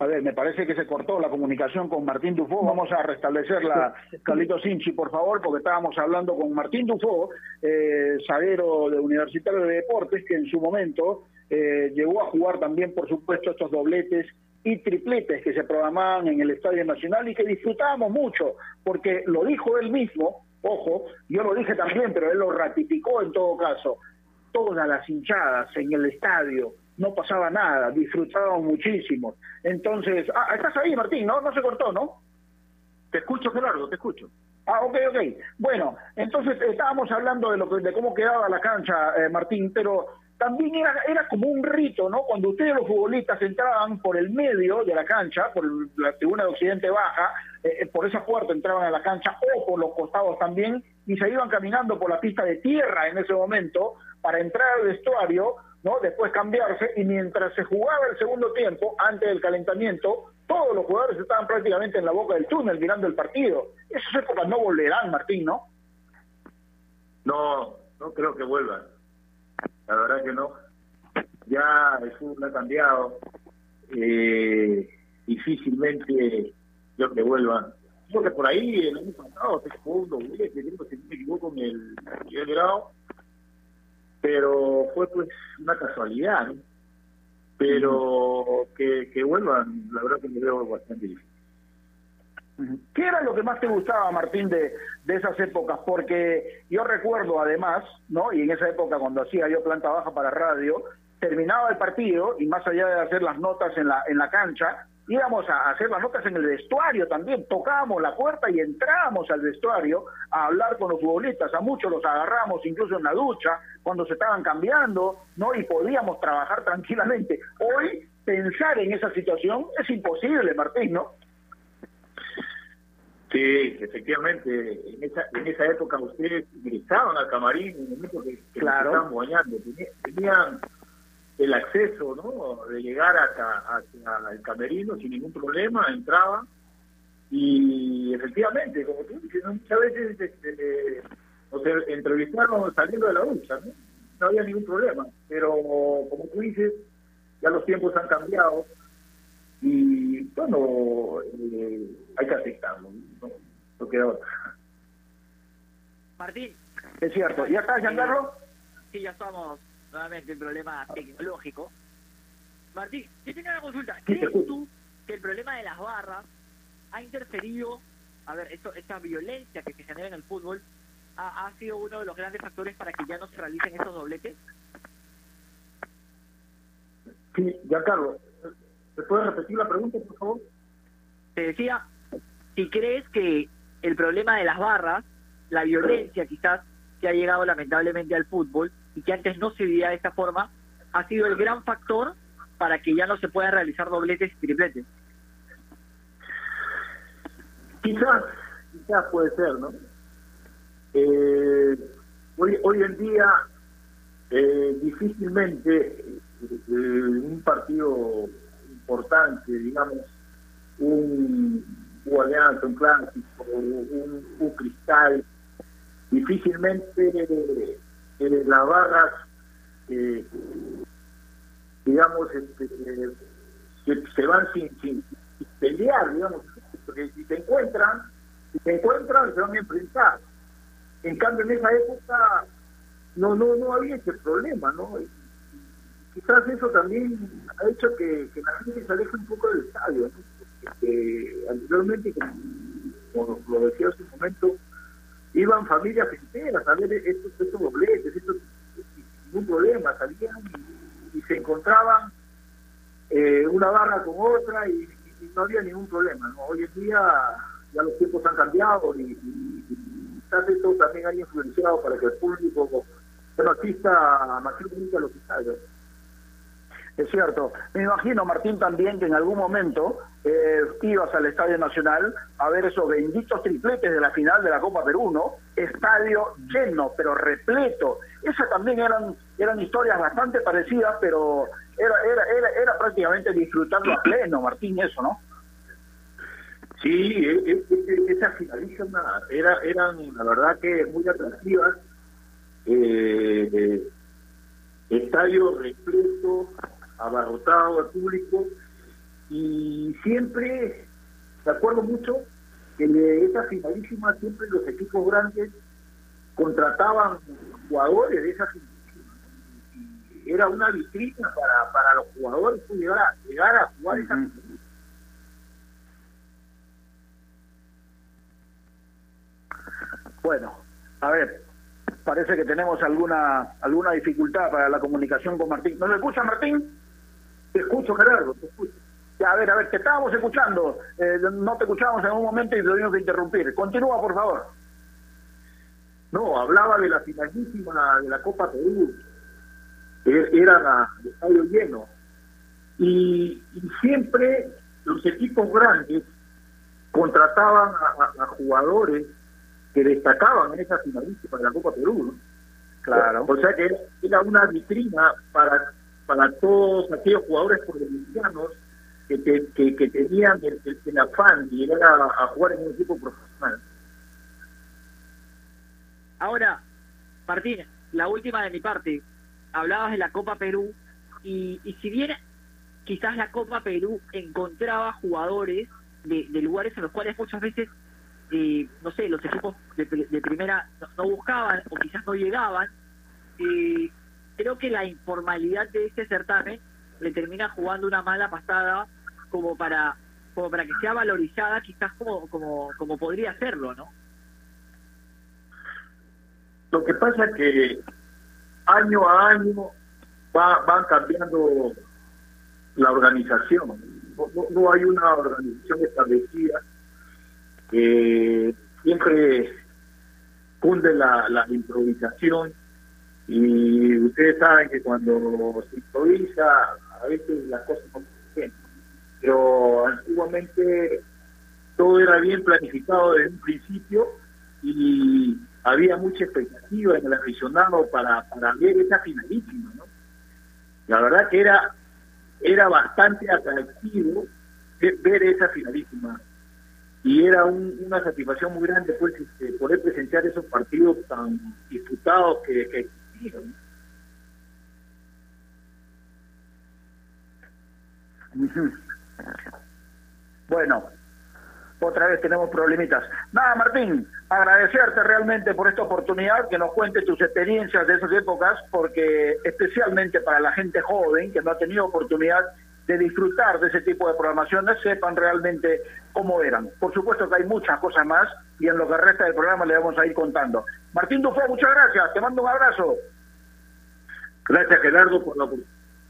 a ver, me parece que se cortó la comunicación con Martín Dufo. Vamos a restablecerla, Carlito Sinchi, por favor, porque estábamos hablando con Martín Dufo, eh, zaguero de Universitario de Deportes, que en su momento eh, llegó a jugar también, por supuesto, estos dobletes y tripletes que se programaban en el Estadio Nacional y que disfrutábamos mucho, porque lo dijo él mismo, ojo, yo lo dije también, pero él lo ratificó en todo caso, todas las hinchadas en el estadio, no pasaba nada, disfrutábamos muchísimo. Entonces, ah, estás ahí, Martín, ¿no? No se cortó, ¿no? Te escucho, Gerardo, te escucho. Ah, ok, ok. Bueno, entonces estábamos hablando de, lo de cómo quedaba la cancha, eh, Martín, pero también era, era como un rito, ¿no? Cuando ustedes los futbolistas entraban por el medio de la cancha, por la tribuna de Occidente Baja, eh, eh, por esa puerta entraban a la cancha o por los costados también, y se iban caminando por la pista de tierra en ese momento para entrar al vestuario, ¿no? Después cambiarse, y mientras se jugaba el segundo tiempo, antes del calentamiento, todos los jugadores estaban prácticamente en la boca del túnel mirando el partido. Esas épocas no volverán, Martín, ¿no? No, no creo que vuelvan. La verdad que no. Ya el fútbol ha cambiado. Eh, difícilmente creo que vuelvan. Creo que por ahí el año pasado se jugó un si no me equivoco, con el Miguel Grado. Pero fue pues una casualidad, ¿no? Pero que, que vuelvan, la verdad que me veo bastante difícil. ¿Qué era lo que más te gustaba, Martín, de, de esas épocas? Porque yo recuerdo además, ¿no? Y en esa época cuando hacía yo planta baja para radio, terminaba el partido y más allá de hacer las notas en la, en la cancha, íbamos a hacer las notas en el vestuario también, tocábamos la puerta y entrábamos al vestuario a hablar con los futbolistas, a muchos los agarramos incluso en la ducha, cuando se estaban cambiando, ¿no? Y podíamos trabajar tranquilamente. Hoy pensar en esa situación es imposible, Martín, ¿no? Sí, efectivamente, en esa, en esa época ustedes ingresaban al camarín en el momento que, que Claro. estaban bañando, Tenían- tenían el acceso, ¿no? De llegar hasta, hasta el camerino sin ningún problema, entraban y efectivamente, como tú dices, ¿no? muchas veces este, nos entrevistaron saliendo de la ducha, ¿no? No había ningún problema, pero como tú dices, ya los tiempos han cambiado y bueno, eh, hay que aceptarlo, no, no queda otra. Martín, Es cierto. ¿Ya está, Giancarlo? sí, ya estamos nuevamente en problema tecnológico. Martín, yo tengo una consulta. ¿Crees tú que el problema de las barras ha interferido, a ver, esto, esta violencia que se genera en el fútbol, ha, ha sido uno de los grandes factores para que ya no se realicen esos dobletes? Sí, Giancarlo, ¿te puedes repetir la pregunta, por favor? Te decía, si crees que el problema de las barras, la violencia quizás que ha llegado lamentablemente al fútbol que antes no se vivía de esta forma, ha sido el gran factor para que ya no se puedan realizar dobletes y tripletes. Quizás, quizás puede ser, ¿no? Eh, hoy, hoy en día, eh, difícilmente eh, un partido importante, digamos, un, un alianza, un clásico, un, un cristal, difícilmente eh, las barras, eh, digamos, este, eh, se, van sin, sin, pelear, digamos, porque si se encuentran, si se encuentran, se van a enfrentar. En cambio, en esa época no no no había ese problema, ¿no? Quizás eso también ha hecho que, la gente se aleje un poco del estadio, ¿no? Porque anteriormente, como, como lo decía hace un momento, iban familias enteras a ver estos, estos dobletes, estos, ningún problema, salían y, se encontraban eh, una barra con otra y, no había ningún problema. ¿no? Hoy en día ya los tiempos han cambiado y, quizás esto también ha influenciado para que el público no asista masivamente a los estadios. Es cierto. Me imagino, Martín, también que en algún momento eh, ibas al Estadio Nacional a ver esos benditos tripletes de la final de la Copa Perú, ¿no? Estadio lleno, pero repleto. Esas también eran eran historias bastante parecidas, pero era era era, era prácticamente disfrutarlo a pleno, Martín, eso, ¿no? Sí, e- e- e- esas finalistas na- era, eran, la verdad que muy atractivas. Eh, eh, estadio repleto, abarrotado al público y siempre, me acuerdo mucho, que de esas finalísimas siempre los equipos grandes contrataban jugadores de esas finalísimas. Y era una vitrina para, para los jugadores pues, llegar a, llegar a jugar esas finalísimas. Bueno, a ver, parece que tenemos alguna alguna dificultad para la comunicación con Martín. ¿Nos escucha Martín? Te escucho, Gerardo, te escucho. Ya, a ver, a ver, te estábamos escuchando. Eh, no te escuchábamos en un momento y tuvimos que interrumpir. Continúa, por favor. No, hablaba de la finalísima de la Copa Perú. era el estadio lleno. Y, siempre los equipos grandes contrataban a, jugadores que destacaban en esa finalística de la Copa Perú. Claro. O sea que era una vitrina para, para todos aquellos jugadores provincianos que, que, que, tenían el, afán de llegar a, jugar en un equipo profesional. Ahora, Martín, la última de mi parte. Hablabas de la Copa Perú y, y si bien quizás la Copa Perú encontraba jugadores de, lugares en los cuales muchas veces, eh, no sé, los equipos de, primera no, buscaban o quizás no llegaban, eh, creo que la informalidad de este certamen le termina jugando una mala pasada como para como para que sea valorizada quizás como como como podría serlo, ¿no? Lo que pasa es que año a año va, van cambiando la organización. No, hay una organización establecida. que siempre cunde la, la improvisación y ustedes saben que cuando se improvisa a veces las cosas no se pero antiguamente todo era bien planificado desde un principio y había mucha expectativa en el aficionado para, para ver esa finalísima, ¿no? La verdad que era, era bastante atractivo ver esa finalísima. Y era una satisfacción muy grande pues este, poder presenciar esos partidos tan disputados que, que Bueno, otra vez tenemos problemitas. Nada, Martín, agradecerte realmente por esta oportunidad, que nos cuentes tus experiencias de esas épocas, porque especialmente para la gente joven que no ha tenido oportunidad de disfrutar de ese tipo de programaciones, sepan realmente cómo eran. Por supuesto que hay muchas cosas más y en lo que resta del programa le vamos a ir contando. Martín Dufo, muchas gracias, te mando un abrazo. Gracias Gerardo por la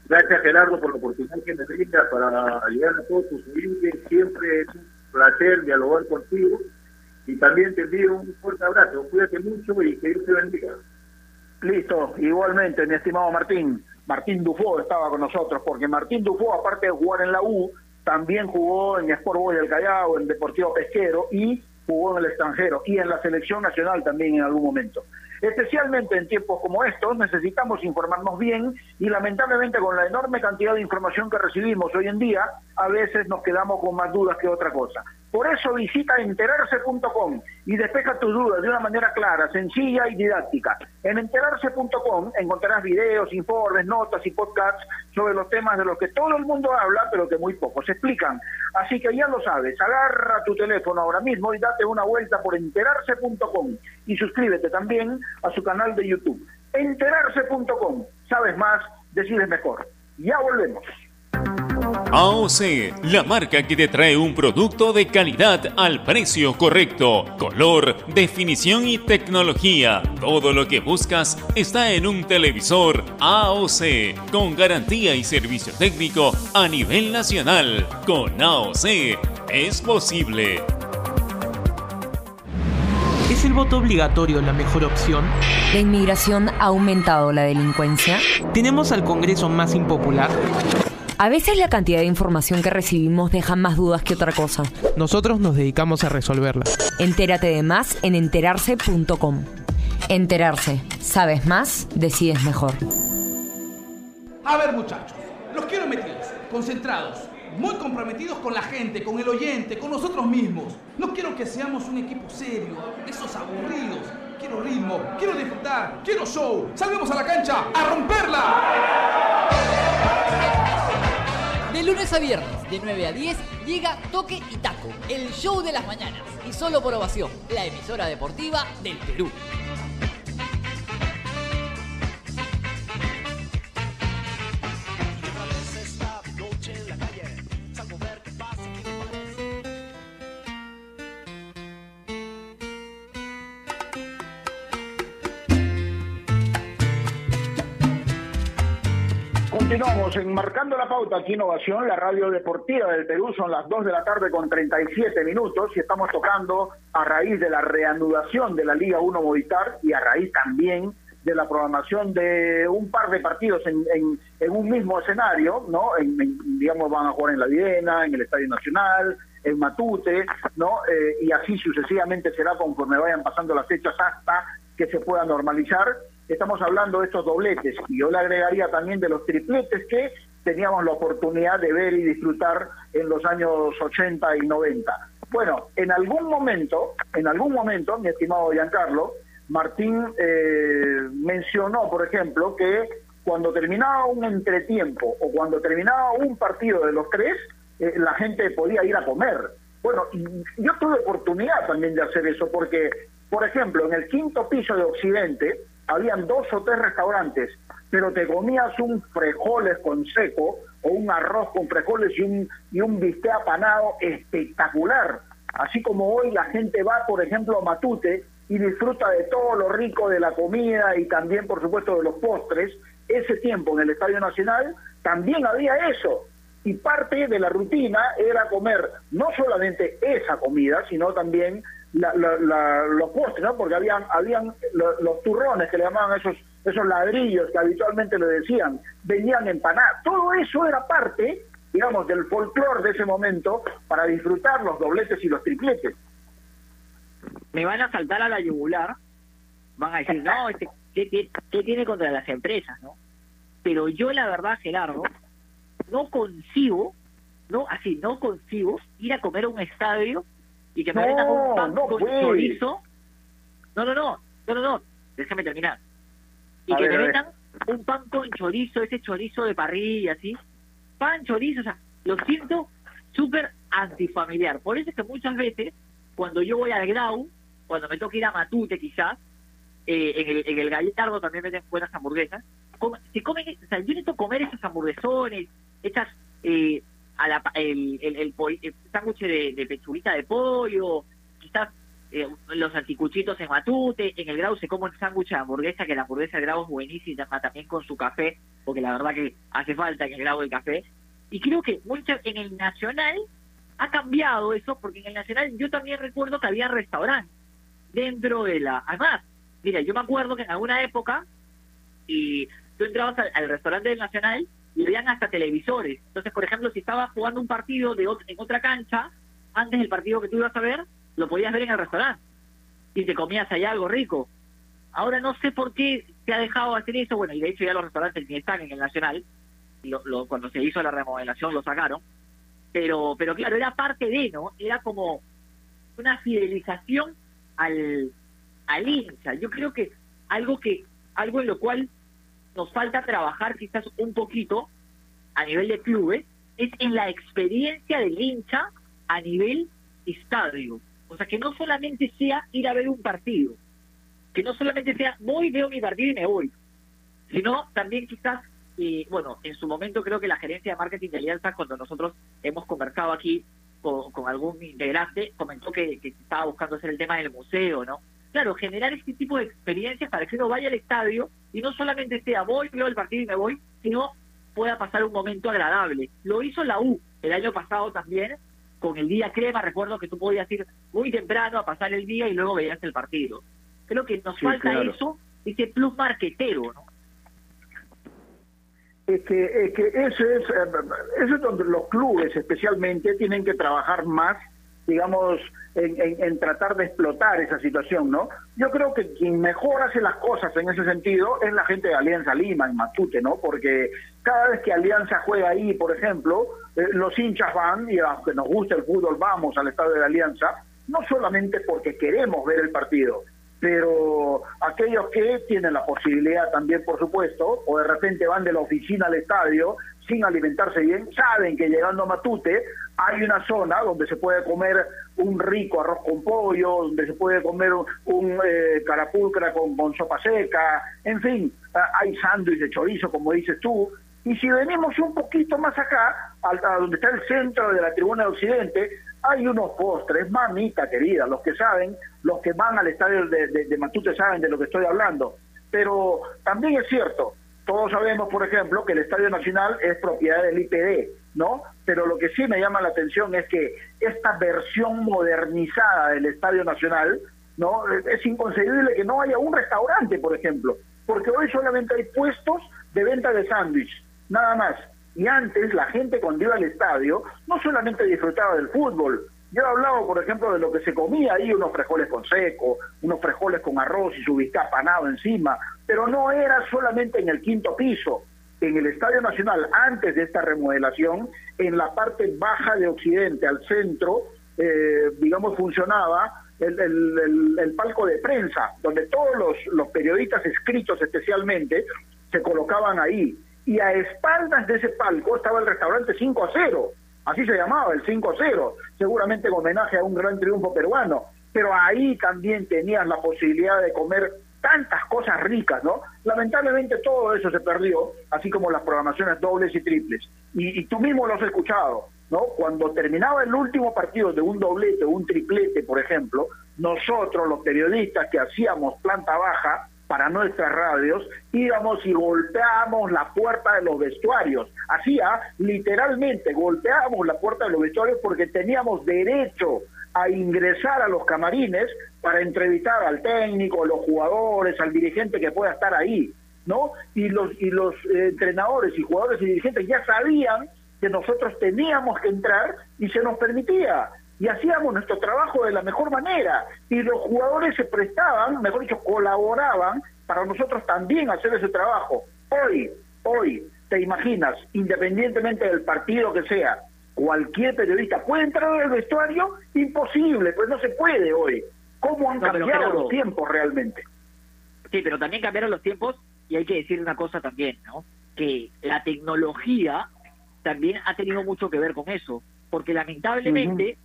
Gracias Gerardo por la oportunidad que me brinda para llegar a todos tus oyentes. Siempre es un placer dialogar contigo y también te envío un fuerte abrazo. Cuídate mucho y que Dios te bendiga. Listo, igualmente, mi estimado Martín. Martín Dufo estaba con nosotros, porque Martín Dufo, aparte de jugar en la U, también jugó en Sport Boy del Callao, en Deportivo Pesquero y jugó en el extranjero y en la selección nacional también en algún momento. Especialmente en tiempos como estos necesitamos informarnos bien y lamentablemente con la enorme cantidad de información que recibimos hoy en día, a veces nos quedamos con más dudas que otra cosa. Por eso visita enterarse.com y despeja tus dudas de una manera clara, sencilla y didáctica. En enterarse.com encontrarás videos, informes, notas y podcasts sobre los temas de los que todo el mundo habla, pero que muy pocos explican. Así que ya lo sabes, agarra tu teléfono ahora mismo y date una vuelta por enterarse.com y suscríbete también a su canal de YouTube. Enterarse.com. Sabes más, decides mejor. Ya volvemos. AOC, la marca que te trae un producto de calidad al precio correcto, color, definición y tecnología. Todo lo que buscas está en un televisor AOC, con garantía y servicio técnico a nivel nacional. Con AOC es posible. ¿Es el voto obligatorio la mejor opción? ¿La inmigración ha aumentado la delincuencia? ¿Tenemos al Congreso más impopular? A veces la cantidad de información que recibimos deja más dudas que otra cosa. Nosotros nos dedicamos a resolverla. Entérate de más en enterarse.com. Enterarse. Sabes más, decides mejor. A ver muchachos, los quiero metidos, concentrados, muy comprometidos con la gente, con el oyente, con nosotros mismos. No quiero que seamos un equipo serio, esos aburridos. Quiero ritmo, quiero disfrutar, quiero show. Salvemos a la cancha a romperla. De lunes a viernes, de 9 a 10, llega Toque y Taco, el show de las mañanas. Y solo por ovación, la emisora deportiva del Perú. Enmarcando la pauta aquí Innovación, la radio deportiva del Perú, son las 2 de la tarde con 37 minutos y estamos tocando a raíz de la reanudación de la Liga 1 Movistar y a raíz también de la programación de un par de partidos en, en, un mismo escenario, ¿no? En, digamos, van a jugar en la Viena, en el Estadio Nacional, en Matute, ¿no? Eh, y así sucesivamente será conforme vayan pasando las fechas hasta que se pueda normalizar. Estamos hablando de estos dobletes y yo le agregaría también de los tripletes que teníamos la oportunidad de ver y disfrutar en los años 80 y 90. Bueno, en algún momento, en algún momento, mi estimado Giancarlo, Martín eh, mencionó, por ejemplo, que cuando terminaba un entretiempo o cuando terminaba un partido de los tres, eh, la gente podía ir a comer. Bueno, yo tuve oportunidad también de hacer eso porque, por ejemplo, en el quinto piso de Occidente habían dos o tres restaurantes, pero te comías un frijoles con seco o un arroz con frijoles y un, y un bistec apanado espectacular. Así como hoy la gente va, por ejemplo, a Matute y disfruta de todo lo rico de la comida y también, por supuesto, de los postres, ese tiempo en el Estadio Nacional también había eso. Y parte de la rutina era comer no solamente esa comida, sino también los postres, ¿no? Porque habían, habían los, turrones que le llamaban esos, esos ladrillos que habitualmente le decían, venían empanadas. Todo eso era parte, digamos, del folclore de ese momento para disfrutar los dobletes y los tripletes me van a saltar a la yugular, van a decir, no, este, ¿qué, tiene contra las empresas? no Pero yo la verdad, Gerardo, no consigo, no así, no consigo ir a comer a un estadio y que me vendan un pan con chorizo. No, no, no, no, no, no, déjame terminar. Y que me vendan un pan con chorizo, ese chorizo de parrilla, así. Pan, chorizo, o sea, lo siento súper antifamiliar. Por eso es que muchas veces, cuando yo voy al Grau, cuando me toca ir a Matute quizás, eh, en, el, en el Gallardo también venden buenas hamburguesas, se comen, o sea, yo necesito comer esas hamburguesones, estas, eh, a la, el, el, el, sándwich de, de pechuguita de pollo, quizás eh, los anticuchitos en Matute, en el Grau se come un sándwich de hamburguesa, que la hamburguesa de Grau es buenísima también con su café, porque la verdad que hace falta en el Grau el café. Y creo que mucho, en el Nacional ha cambiado eso, porque en el Nacional yo también recuerdo que había restaurantes dentro de la... Además, mira, yo me acuerdo que en alguna época y tú entrabas al, restaurante del Nacional y veían hasta televisores. Entonces, por ejemplo, si estabas jugando un partido de en otra cancha, antes del partido que tú ibas a ver, lo podías ver en el restaurante y te comías allá algo rico. Ahora no sé por qué se ha dejado hacer eso, bueno, y de hecho ya los restaurantes ni están en el Nacional, lo, cuando se hizo la remodelación lo sacaron, pero, pero claro, era parte de, ¿no? Era como una fidelización al, al hincha. Yo creo que algo que algo en lo cual nos falta trabajar quizás un poquito a nivel de clubes es en la experiencia del hincha a nivel estadio. O sea, que no solamente sea ir a ver un partido, que no solamente sea voy, veo mi partido y me voy, sino también quizás, eh, bueno, en su momento creo que la gerencia de marketing de Alianza, cuando nosotros hemos conversado aquí con, algún integrante, comentó que, estaba buscando hacer el tema del museo, ¿no? Claro, generar este tipo de experiencias para que uno vaya al estadio y no solamente sea voy, veo el partido y me voy, sino pueda pasar un momento agradable. Lo hizo la U el año pasado también, con el día crema, recuerdo que tú podías ir muy temprano a pasar el día y luego veías el partido. Creo que nos falta eso, ese plus marquetero, ¿no? es que, es que eso es, eh, eso es donde los clubes especialmente tienen que trabajar más, digamos, en, en, tratar de explotar esa situación, ¿no? Yo creo que quien mejor hace las cosas en ese sentido es la gente de Alianza Lima, en Matute, ¿no? Porque cada vez que Alianza juega ahí, por ejemplo, eh, los hinchas van, y aunque nos gusta el fútbol, vamos al estadio de Alianza, no solamente porque queremos ver el partido, pero aquellos que tienen la posibilidad también, por supuesto, o de repente van de la oficina al estadio sin alimentarse bien, saben que llegando a Matute hay una zona donde se puede comer un rico arroz con pollo, donde se puede comer un, eh, carapulcra con, con, sopa seca, en fin, hay sándwich de chorizo, como dices tú, y si venimos un poquito más acá, a, donde está el centro de la tribuna de Occidente, hay unos postres, mamita querida, los que saben, los que van al estadio de, Matute saben de lo que estoy hablando. Pero también es cierto, todos sabemos, por ejemplo, que el Estadio Nacional es propiedad del IPD, ¿no? Pero lo que sí me llama la atención es que esta versión modernizada del Estadio Nacional, ¿no? Es inconcebible que no haya un restaurante, por ejemplo. porque hoy solamente hay puestos de venta de sándwich, nada más. Y antes la gente cuando iba al estadio no solamente disfrutaba del fútbol, yo he hablado, por ejemplo, de lo que se comía ahí, unos frijoles con seco, unos frijoles con arroz y su panado encima, pero no era solamente en el quinto piso. En el Estadio Nacional, antes de esta remodelación, en la parte baja de Occidente, al centro, eh, digamos, funcionaba el, el, el, palco de prensa, donde todos los, los periodistas escritos especialmente se colocaban ahí. Y a espaldas de ese palco estaba el restaurante 5 a 0 así se llamaba, el 5-0, seguramente en homenaje a un gran triunfo peruano, pero ahí también tenías la posibilidad de comer tantas cosas ricas, ¿no? Lamentablemente todo eso se perdió, así como las programaciones dobles y triples. Y, tú mismo lo has escuchado, ¿no? Cuando terminaba el último partido de un doblete o un triplete, por ejemplo, nosotros, los periodistas que hacíamos planta baja, para nuestras radios, íbamos y golpeábamos la puerta de los vestuarios. Hacía, literalmente, golpeábamos la puerta de los vestuarios porque teníamos derecho a ingresar a los camarines para entrevistar al técnico, a los jugadores, al dirigente que pueda estar ahí, ¿no? Y los, y los eh, entrenadores y jugadores y dirigentes ya sabían que nosotros teníamos que entrar y se nos permitía y hacíamos nuestro trabajo de la mejor manera y los jugadores se prestaban, mejor dicho, colaboraban para nosotros también hacer ese trabajo. Hoy, hoy, te imaginas, independientemente del partido que sea, cualquier periodista puede entrar al vestuario, imposible, pues no se puede hoy. ¿Cómo han cambiado los tiempos realmente? Sí, pero también cambiaron los tiempos y hay que decir una cosa también, ¿no? Que la tecnología también ha tenido mucho que ver con eso, porque lamentablemente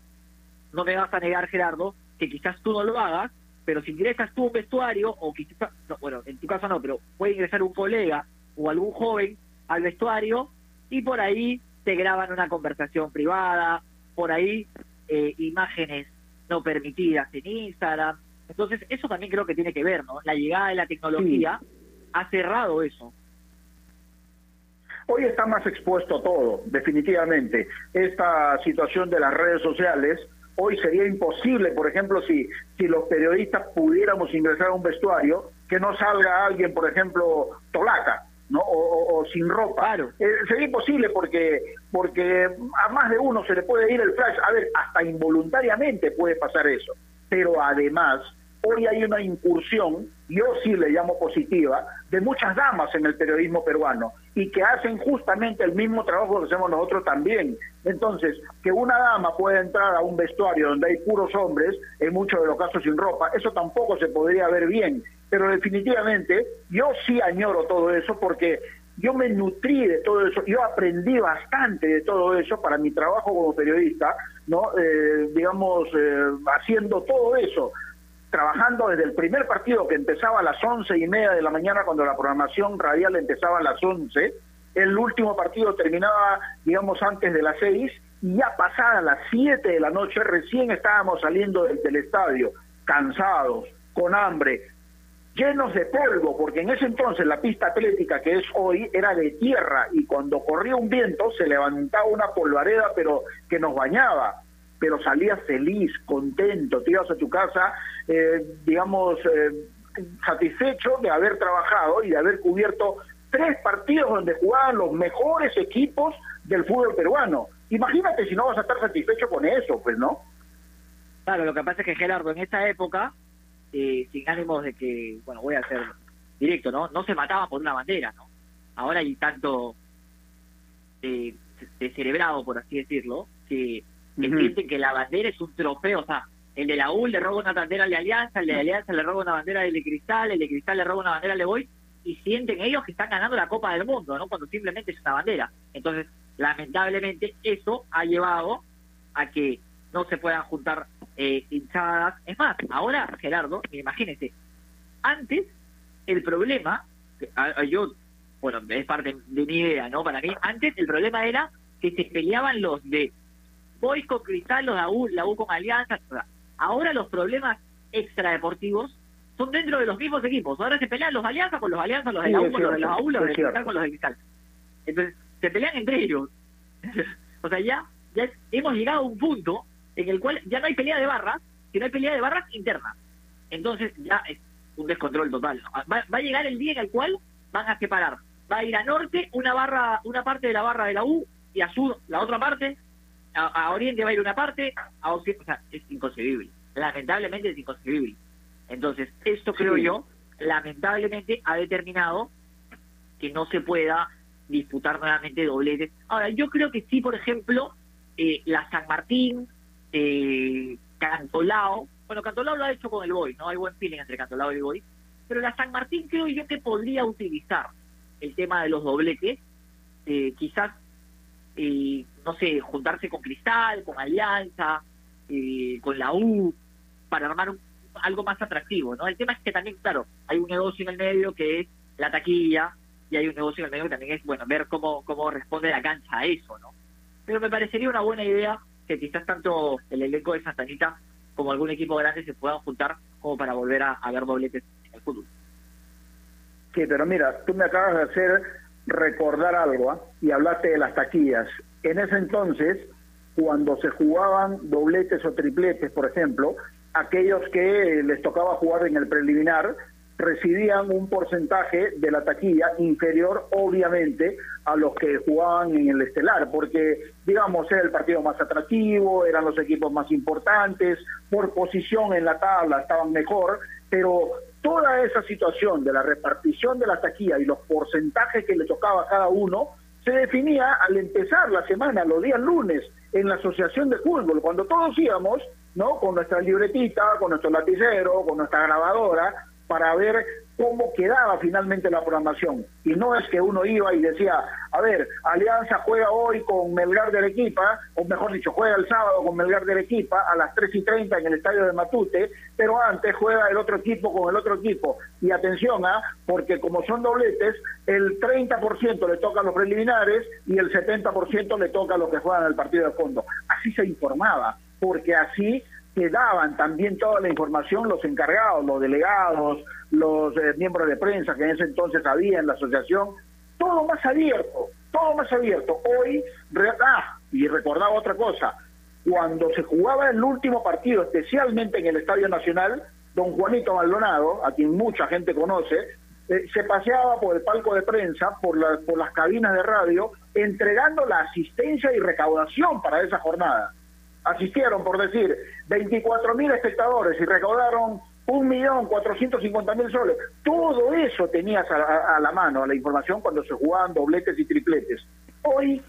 no me vas a negar, Gerardo, que quizás tú no lo hagas, pero si ingresas tú un vestuario, o quizás, bueno, en tu caso no, pero puede ingresar un colega o algún joven al vestuario y por ahí te graban una conversación privada, por ahí eh, imágenes no permitidas en Instagram. Entonces, eso también creo que tiene que ver, ¿no? La llegada de la tecnología ha cerrado eso. Hoy está más expuesto todo, definitivamente. Esta situación de las redes sociales Hoy sería imposible, por ejemplo, si, si los periodistas pudiéramos ingresar a un vestuario, que no salga alguien, por ejemplo, tolaca, ¿no? O, sin ropa. Claro. Eh, sería imposible porque, porque a más de uno se le puede ir el flash. A ver, hasta involuntariamente puede pasar eso. Pero además, hoy hay una incursión, yo sí le llamo positiva, de muchas damas en el periodismo peruano y que hacen justamente el mismo trabajo que hacemos nosotros también. Entonces, que una dama pueda entrar a un vestuario donde hay puros hombres, en muchos de los casos sin ropa, eso tampoco se podría ver bien. Pero definitivamente yo sí añoro todo eso porque yo me nutrí de todo eso, yo aprendí bastante de todo eso para mi trabajo como periodista, no, eh, digamos, eh, haciendo todo eso trabajando desde el primer partido que empezaba a las once y media de la mañana cuando la programación radial empezaba a las once, el último partido terminaba, digamos, antes de las seis, y ya pasada las siete de la noche recién estábamos saliendo del, del estadio, cansados, con hambre, llenos de polvo, porque en ese entonces la pista atlética que es hoy era de tierra y cuando corría un viento se levantaba una polvareda pero que nos bañaba pero salías feliz, contento, te ibas a tu casa, eh, digamos, eh, satisfecho de haber trabajado y de haber cubierto tres partidos donde jugaban los mejores equipos del fútbol peruano. Imagínate si no vas a estar satisfecho con eso, pues, ¿no? Claro, lo que pasa es que Gerardo, en esa época, eh, sin ánimos de que, bueno, voy a ser directo, ¿no? No se mataba por una bandera, ¿no? Ahora hay tanto de, de cerebrado, por así decirlo, que que que la bandera es un trofeo, o sea, el de la U le roba una bandera de Alianza, el de Alianza le roba una bandera de Cristal, el de Cristal le roba una bandera de Boy, y sienten ellos que están ganando la Copa del Mundo, ¿no? Cuando simplemente es una bandera. Entonces, lamentablemente, eso ha llevado a que no se puedan juntar eh, hinchadas. Es más, ahora, Gerardo, imagínese, antes el problema, yo, bueno, es parte de mi idea, ¿no? Para mí, antes el problema era que se peleaban los de Boys con Cristal, los la U, la U con Alianza. Ahora los problemas extradeportivos son dentro de los mismos equipos. Ahora se pelean los Alianza con los Alianza, los de la U con los de la U, los de Cristal con los de Cristal. Entonces, se pelean entre ellos. o sea, ya, ya hemos llegado a un punto en el cual ya no hay pelea de barras, sino hay pelea de barras internas. Entonces, ya un descontrol total. Va, va a llegar el día en el cual van a separar. Va a ir a norte una barra, una parte de la barra de la U y a sur la otra parte. A, a oriente va a ir una parte, a occidente, o sea, es inconcebible. Lamentablemente es inconcebible. Entonces, esto creo Sí. yo, lamentablemente ha determinado que no se pueda disputar nuevamente dobletes. Ahora, yo creo que sí, por ejemplo, eh, la San Martín, eh, Cantolao, bueno, Cantolao lo ha hecho con el Boy, ¿no? Hay buen feeling entre Cantolao y el Boy, pero la San Martín creo yo que podría utilizar el tema de los dobletes, eh, quizás, eh, no sé, juntarse con Cristal, con Alianza, eh, con la U, para armar un- algo más atractivo, ¿no? El tema es que también, claro, hay un negocio en el medio que es la taquilla, y hay un negocio en el medio que también es, bueno, ver cómo, cómo responde la cancha a eso, ¿no? Pero me parecería una buena idea que quizás tanto el elenco de Santanita como algún equipo grande se puedan juntar como para volver a, a ver dobletes en el fútbol. Sí, pero mira, tú me acabas de hacer recordar algo ¿ah? y hablaste de las taquillas. En ese entonces, cuando se jugaban dobletes o tripletes, por ejemplo, aquellos que les tocaba jugar en el preliminar recibían un porcentaje de la taquilla inferior, obviamente, a los que jugaban en el estelar, porque, digamos, era el partido más atractivo, eran los equipos más importantes, por posición en la tabla estaban mejor, pero toda esa situación de la repartición de la taquilla y los porcentajes que le tocaba a cada uno se definía al empezar la semana, los días lunes, en la asociación de fútbol, cuando todos íbamos, ¿no? Con nuestra libretita, con nuestro lapicero, con nuestra grabadora, para ver cómo quedaba finalmente la programación. Y no es que uno iba y decía, a ver, Alianza juega hoy con Melgar de Arequipa, o mejor dicho, juega el sábado con Melgar de Arequipa a las 3 y 30 en el estadio de Matute, pero antes juega el otro equipo con el otro equipo. Y atención, ¿ah? porque como son dobletes, el 30% le toca a los preliminares y el 70% le toca a los que juegan el partido de fondo. Así se informaba, porque así que daban también toda la información los encargados, los delegados, los eh, miembros de prensa que en ese entonces había en la asociación, todo más abierto, todo más abierto. Hoy, ah, y recordaba otra cosa, cuando se jugaba el último partido, especialmente en el Estadio Nacional, don Juanito Maldonado, a quien mucha gente conoce, eh, se paseaba por el palco de prensa, por, por las cabinas de radio, entregando la asistencia y recaudación para esa jornada asistieron, por decir, 24 mil espectadores y recaudaron un millón cuatrocientos cincuenta mil soles. Todo eso tenías a, la mano, a la información cuando se jugaban dobletes y tripletes. Hoy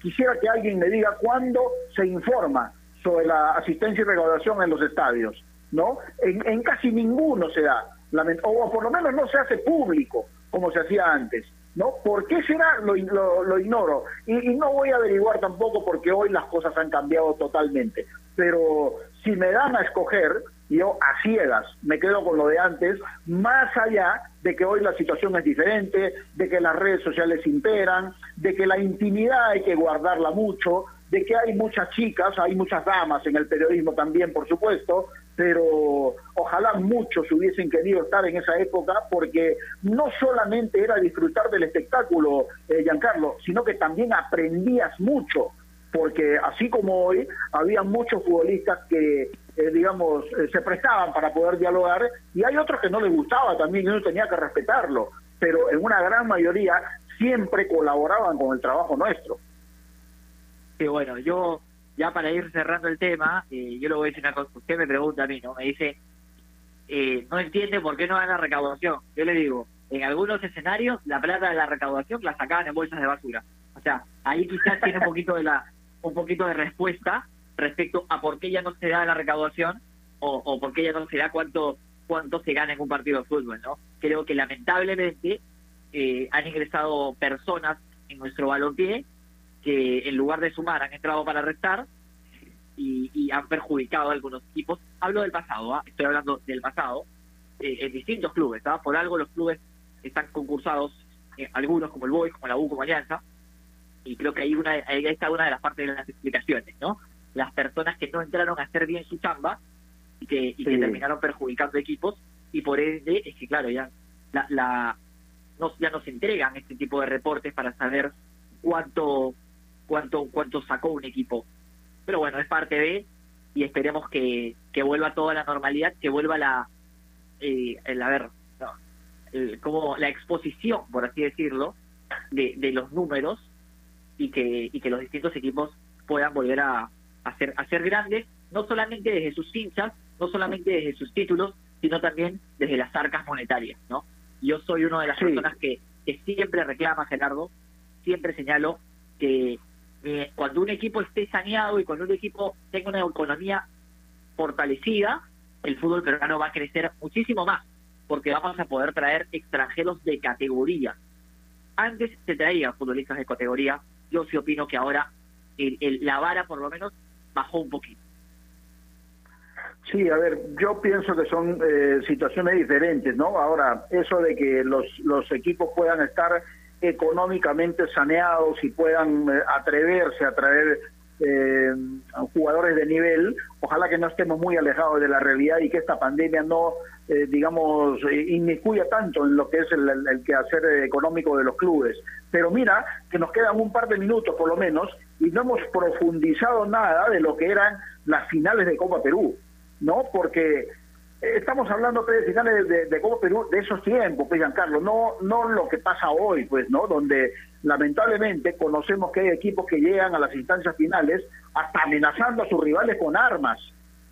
quisiera que alguien me diga cuándo se informa sobre la asistencia y recaudación en los estadios, ¿no? En, casi ninguno se da, o por lo menos no se hace público como se hacía antes. ¿No? ¿Por qué será? Lo, ignoro. Y, y no voy a averiguar tampoco porque hoy las cosas han cambiado totalmente. Pero si me dan a escoger, yo a ciegas me quedo con lo de antes, más allá de que hoy la situación es diferente, de que las redes sociales imperan, de que la intimidad hay que guardarla mucho, de que hay muchas chicas, hay muchas damas en el periodismo también, por supuesto, pero ojalá muchos hubiesen querido estar en esa época porque no solamente era disfrutar del espectáculo, eh, Giancarlo, sino que también aprendías mucho, porque así como hoy, había muchos futbolistas que, eh, digamos, eh, se prestaban para poder dialogar y hay otros que no les gustaba también y uno tenía que respetarlo, pero en una gran mayoría siempre colaboraban con el trabajo nuestro. Sí, bueno, yo ya para ir cerrando el tema, eh, yo le voy a decir una cosa. Usted me pregunta a mí, ¿no? Me dice, eh, no entiende por qué no dan la recaudación. Yo le digo, en algunos escenarios la plata de la recaudación la sacaban en bolsas de basura. O sea, ahí quizás tiene un poquito de la un poquito de respuesta respecto a por qué ya no se da la recaudación o, o por qué ya no se da cuánto cuánto se gana en un partido de fútbol, ¿no? Creo que lamentablemente eh, han ingresado personas en nuestro balompié que en lugar de sumar han entrado para restar y, y han perjudicado a algunos equipos. Hablo del pasado, ¿ah? estoy hablando del pasado, eh, en distintos clubes. ¿ah? Por algo los clubes están concursados, eh, algunos como el Boy, como la U, como Alianza, y creo que ahí, una, ahí está una de las partes de las explicaciones, ¿no? Las personas que no entraron a hacer bien su chamba y que, y que terminaron perjudicando equipos, y por ende es que, claro, ya la, la no, ya nos entregan este tipo de reportes para saber cuánto cuánto cuánto sacó un equipo. Pero bueno, es parte de y esperemos que, que vuelva toda la normalidad, que vuelva la eh, el, a ver, como la exposición, por así decirlo, de, de los números y que, y que los distintos equipos puedan volver a, a, ser, a ser grandes, no solamente desde sus hinchas, no solamente desde sus títulos, sino también desde las arcas monetarias, ¿no? Yo soy una de las personas que, que siempre reclama, Gerardo, siempre señalo que eh, cuando un equipo esté saneado y cuando un equipo tenga una economía fortalecida, el fútbol peruano va a crecer muchísimo más, porque vamos a poder traer extranjeros de categoría. Antes se traían futbolistas de categoría, yo sí opino que ahora el, la vara por lo menos bajó un poquito. Sí, a ver, yo pienso que son eh, situaciones diferentes, ¿no? Ahora, eso de que los, los equipos puedan estar económicamente saneados y puedan eh, atreverse a traer eh, jugadores de nivel, ojalá que no estemos muy alejados de la realidad y que esta pandemia no, eh, digamos, eh, inmiscuya tanto en lo que es el, el, quehacer económico de los clubes. Pero mira que nos quedan un par de minutos por lo menos y no hemos profundizado nada de lo que eran las finales de Copa Perú, ¿no? Porque estamos hablando de finales de, de, Copa Perú de esos tiempos, pues Giancarlo, no, no lo que pasa hoy, pues, ¿no? Donde lamentablemente conocemos que hay equipos que llegan a las instancias finales hasta amenazando a sus rivales con armas.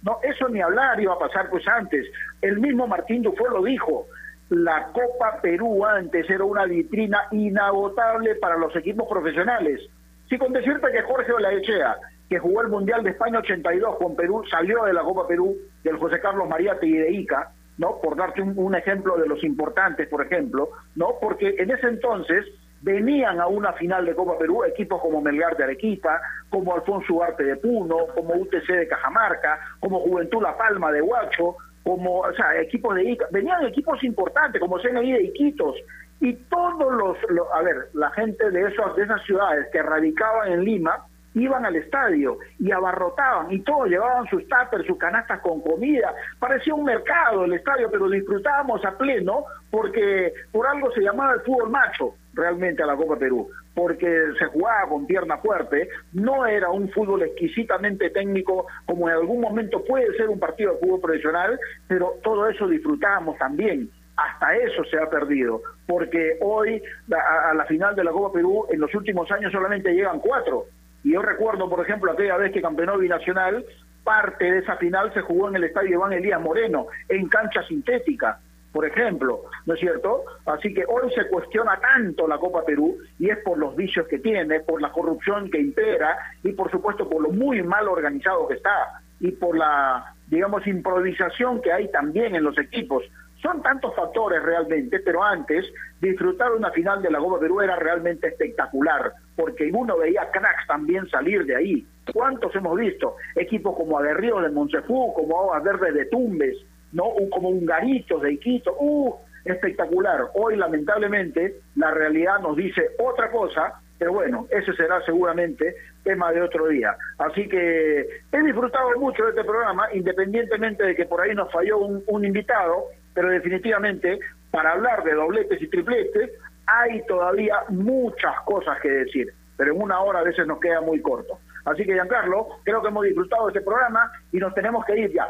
No, eso ni hablar iba a pasar pues antes. El mismo Martín Dufour lo dijo. La Copa Perú antes era una vitrina inagotable para los equipos profesionales. Sí, con decirte que Jorge Olaechea, que jugó el Mundial de España 82 con Perú, salió de la Copa Perú del José Carlos Mariate y de Ica, ¿no? Por darte un, ejemplo de los importantes, por ejemplo, ¿no? Porque en ese entonces venían a una final de Copa Perú equipos como Melgar de Arequipa, como Alfonso Arte de Puno, como UTC de Cajamarca, como Juventud La Palma de Huacho, como, o sea, equipos de Ica, venían equipos importantes como CNI de Iquitos, y todos los, los, a ver, la gente de, esos, de esas ciudades que radicaban en Lima, iban al estadio y abarrotaban y todos llevaban sus tuppers, sus canastas con comida. Parecía un mercado el estadio, pero disfrutábamos a pleno porque por algo se llamaba el fútbol macho realmente a la Copa Perú, porque se jugaba con pierna fuerte, no era un fútbol exquisitamente técnico como en algún momento puede ser un partido de fútbol profesional, pero todo eso disfrutábamos también hasta eso se ha perdido, porque hoy a, la final de la Copa Perú en los últimos años solamente llegan cuatro, y yo recuerdo, por ejemplo, aquella vez que campeonó Binacional, parte de esa final se jugó en el estadio Iván Elías Moreno, en cancha sintética, por ejemplo, ¿no es cierto? Así que hoy se cuestiona tanto la Copa Perú y es por los vicios que tiene, por la corrupción que impera y por supuesto por lo muy mal organizado que está y por la, digamos, improvisación que hay también en los equipos. Son tantos factores realmente, pero antes disfrutar una final de la Copa Perú era realmente espectacular, porque uno veía cracks también salir de ahí. ¿Cuántos hemos visto? Equipos como Aguerrido de Montefú, como Aguas Verdes de Tumbes, no como Ungaritos de Iquito, ¡uh! espectacular. Hoy lamentablemente la realidad nos dice otra cosa, pero bueno, ese será seguramente tema de otro día. Así que he disfrutado mucho de este programa, independientemente de que por ahí nos falló un, un invitado, pero definitivamente para hablar de dobletes y tripletes hay todavía muchas cosas que decir, pero en una hora a veces nos queda muy corto. Así que, Giancarlo, creo que hemos disfrutado de este programa y nos tenemos que ir ya.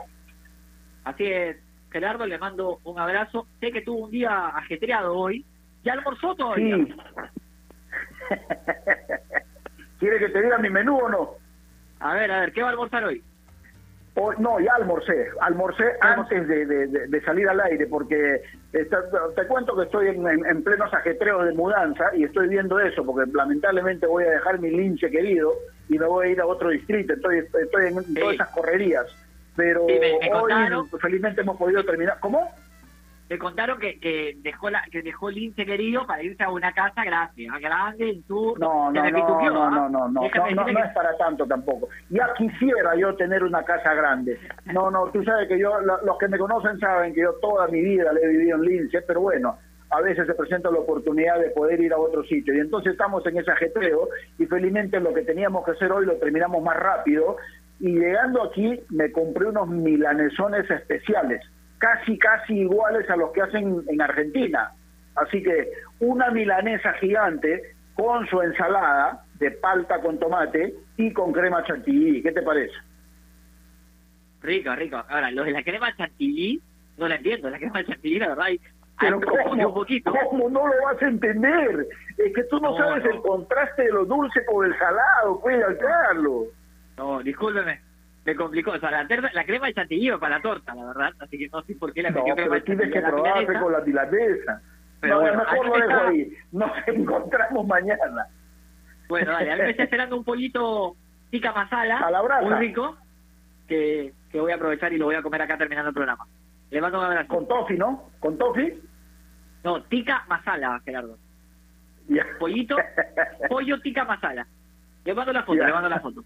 Así es, Gerardo, le mando un abrazo. Sé que tuvo un día ajetreado hoy. ¿Ya almorzó todavía? Sí. ¿Quiere que te diga mi menú o no? A ver, a ver, ¿qué va a almorzar hoy? No, ya almorcé, almorcé antes de, de, de, salir al aire, porque está, te cuento que estoy en, en, en, plenos ajetreos de mudanza y estoy viendo eso, porque lamentablemente voy a dejar mi linche querido y me voy a ir a otro distrito, estoy, estoy en sí. todas esas correrías. Pero sí, me, me hoy felizmente hemos podido terminar. ¿Cómo? Me contaron que, que dejó la que dejó el lince querido para irse a una casa grande, grande en tu no no no, no, no, no, no, no, no, no, es para tanto tampoco. Ya quisiera yo tener una casa grande. No, no, tú sabes que yo, los que me conocen saben que yo toda mi vida le he vivido en lince, pero bueno, a veces se presenta la oportunidad de poder ir a otro sitio. Y entonces estamos en ese ajetreo y felizmente lo que teníamos que hacer hoy lo terminamos más rápido. Y llegando aquí me compré unos milanesones especiales casi, casi iguales a los que hacen en Argentina. Así que una milanesa gigante con su ensalada de palta con tomate y con crema chantilly. ¿Qué te parece? Rico, rico. Ahora, lo de la crema chantilly no la entiendo, la crema chantilly, la verdad, Pero ¿cómo, un poquito. ¿cómo no lo vas a entender? Es que tú no, No, sabes no. el contraste de lo dulce con el salado, pues, Carlos. No, discúlpeme, me complicó. O sea, la, terna- la crema de chantilly para la torta, la verdad, así que no sé por qué la No, metió crema pero de tienes que probarse con la milanesa. Pero no, bueno, mejor lo dejo ahí. Nos encontramos mañana. Bueno, dale, a mí me está esperando un pollito tica masala, A la brasa. muy rico, que, que voy a aprovechar y lo voy a comer acá terminando el programa. Le mando un abrazo. Con tofi, ¿no? Con tofi. No, tica masala, Gerardo. Ya. Pollito, pollo tica masala. Le mando la foto, le mando la foto.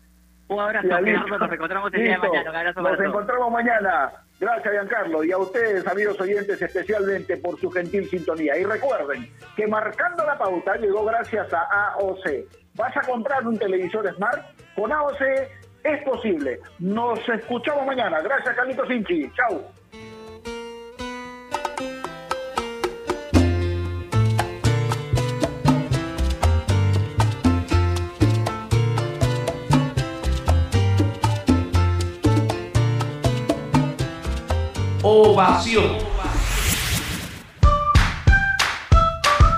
Un abrazo, Gerardo, nos encontramos el día de mañana. Un abrazo Nos para encontramos mañana. Gracias, Giancarlo. Y a ustedes, amigos oyentes, especialmente por su gentil sintonía. Y recuerden que marcando la pauta llegó gracias a AOC. ¿Vas a comprar un televisor Smart? Con AOC es posible. Nos escuchamos mañana. Gracias, Carlitos Inchi. Chau. Ovación.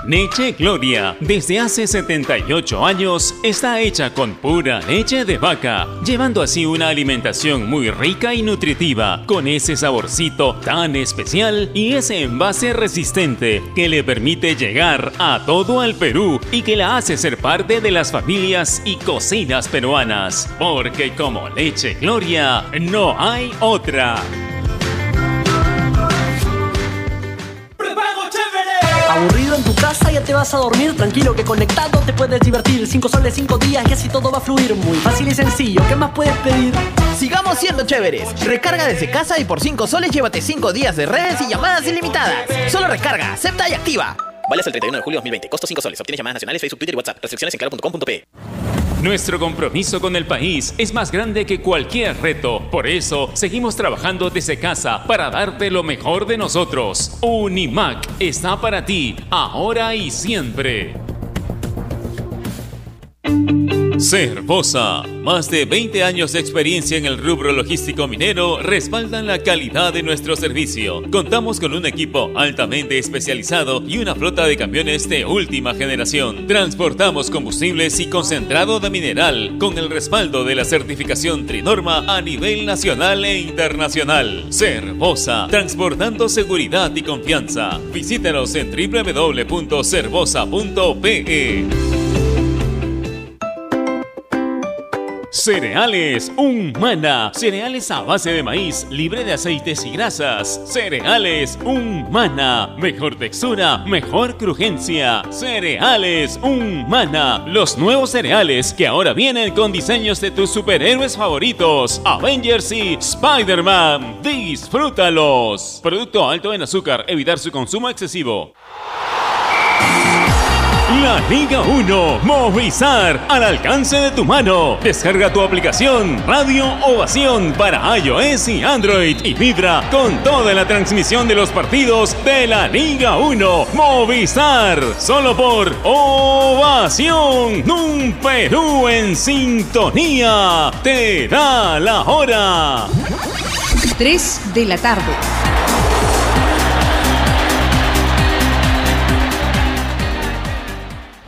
Leche Gloria, desde hace 78 años, está hecha con pura leche de vaca, llevando así una alimentación muy rica y nutritiva, con ese saborcito tan especial y ese envase resistente que le permite llegar a todo el Perú y que la hace ser parte de las familias y cocinas peruanas, porque como Leche Gloria no hay otra. Aburrido en tu casa, ya te vas a dormir. Tranquilo que conectado te puedes divertir. Cinco soles, cinco días y así todo va a fluir. Muy fácil y sencillo. ¿Qué más puedes pedir? Sigamos siendo chéveres. Recarga desde casa y por 5 soles llévate 5 días de redes y llamadas ilimitadas. Solo recarga, acepta y activa. Vale hasta el 31 de julio de 2020. Costo 5 soles. Obtienes llamadas nacionales, Facebook, Twitter y WhatsApp. Restricciones en claro.com.pe. Nuestro compromiso con el país es más grande que cualquier reto. Por eso, seguimos trabajando desde casa para darte lo mejor de nosotros. Unimac está para ti, ahora y siempre. Cervosa, más de 20 años de experiencia en el rubro logístico minero respaldan la calidad de nuestro servicio. Contamos con un equipo altamente especializado y una flota de camiones de última generación. Transportamos combustibles y concentrado de mineral con el respaldo de la certificación Trinorma a nivel nacional e internacional. Cervosa, transportando seguridad y confianza. Visítanos en www.cervosa.pe. Cereales Humana. Cereales a base de maíz, libre de aceites y grasas. Cereales Humana. Mejor textura, mejor crujencia. Cereales Humana. Los nuevos cereales que ahora vienen con diseños de tus superhéroes favoritos. Avengers y Spider-Man. Disfrútalos. Producto alto en azúcar. Evitar su consumo excesivo. La Liga 1 Movistar al alcance de tu mano. Descarga tu aplicación Radio Ovación para iOS y Android y vibra con toda la transmisión de los partidos de la Liga 1 Movistar. Solo por Ovación. Un Perú en sintonía. Te da la hora. 3 de la tarde.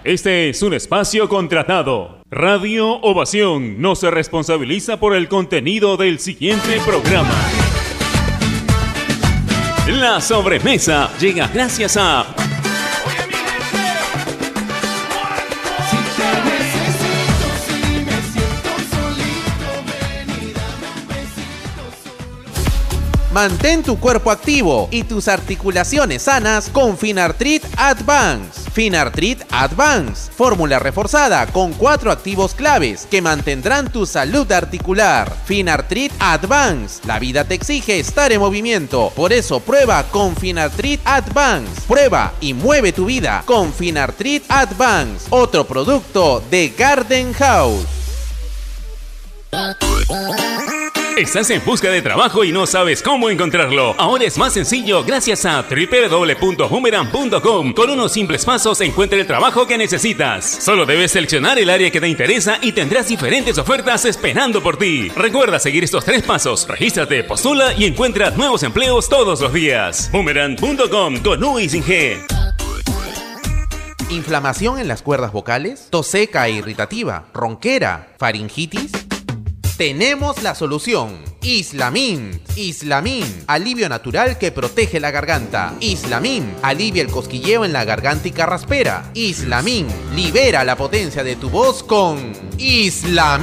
Este es un espacio contratado. Radio Ovación no se responsabiliza por el contenido del siguiente programa. La sobremesa llega gracias a Mantén tu cuerpo activo y tus articulaciones sanas con Finartrit Advance. Finartrit Advance, fórmula reforzada con cuatro activos claves que mantendrán tu salud articular. Finartrit Advance, la vida te exige estar en movimiento, por eso prueba con Finartrit Advance. Prueba y mueve tu vida con Finartrit Advance, otro producto de Garden House. Estás en busca de trabajo y no sabes cómo encontrarlo. Ahora es más sencillo gracias a www.boomerang.com. Con unos simples pasos encuentra el trabajo que necesitas. Solo debes seleccionar el área que te interesa y tendrás diferentes ofertas esperando por ti. Recuerda seguir estos tres pasos. Regístrate, postula y encuentra nuevos empleos todos los días. Boomerang.com con U y sin G. ¿Inflamación en las cuerdas vocales? ¿Tos seca e irritativa? ¿Ronquera? ¿Faringitis? Tenemos la solución. Islamin. Islamin. Alivio natural que protege la garganta. Islamin. Alivia el cosquilleo en la garganta y carraspera. Islamin. Libera la potencia de tu voz con Islamin.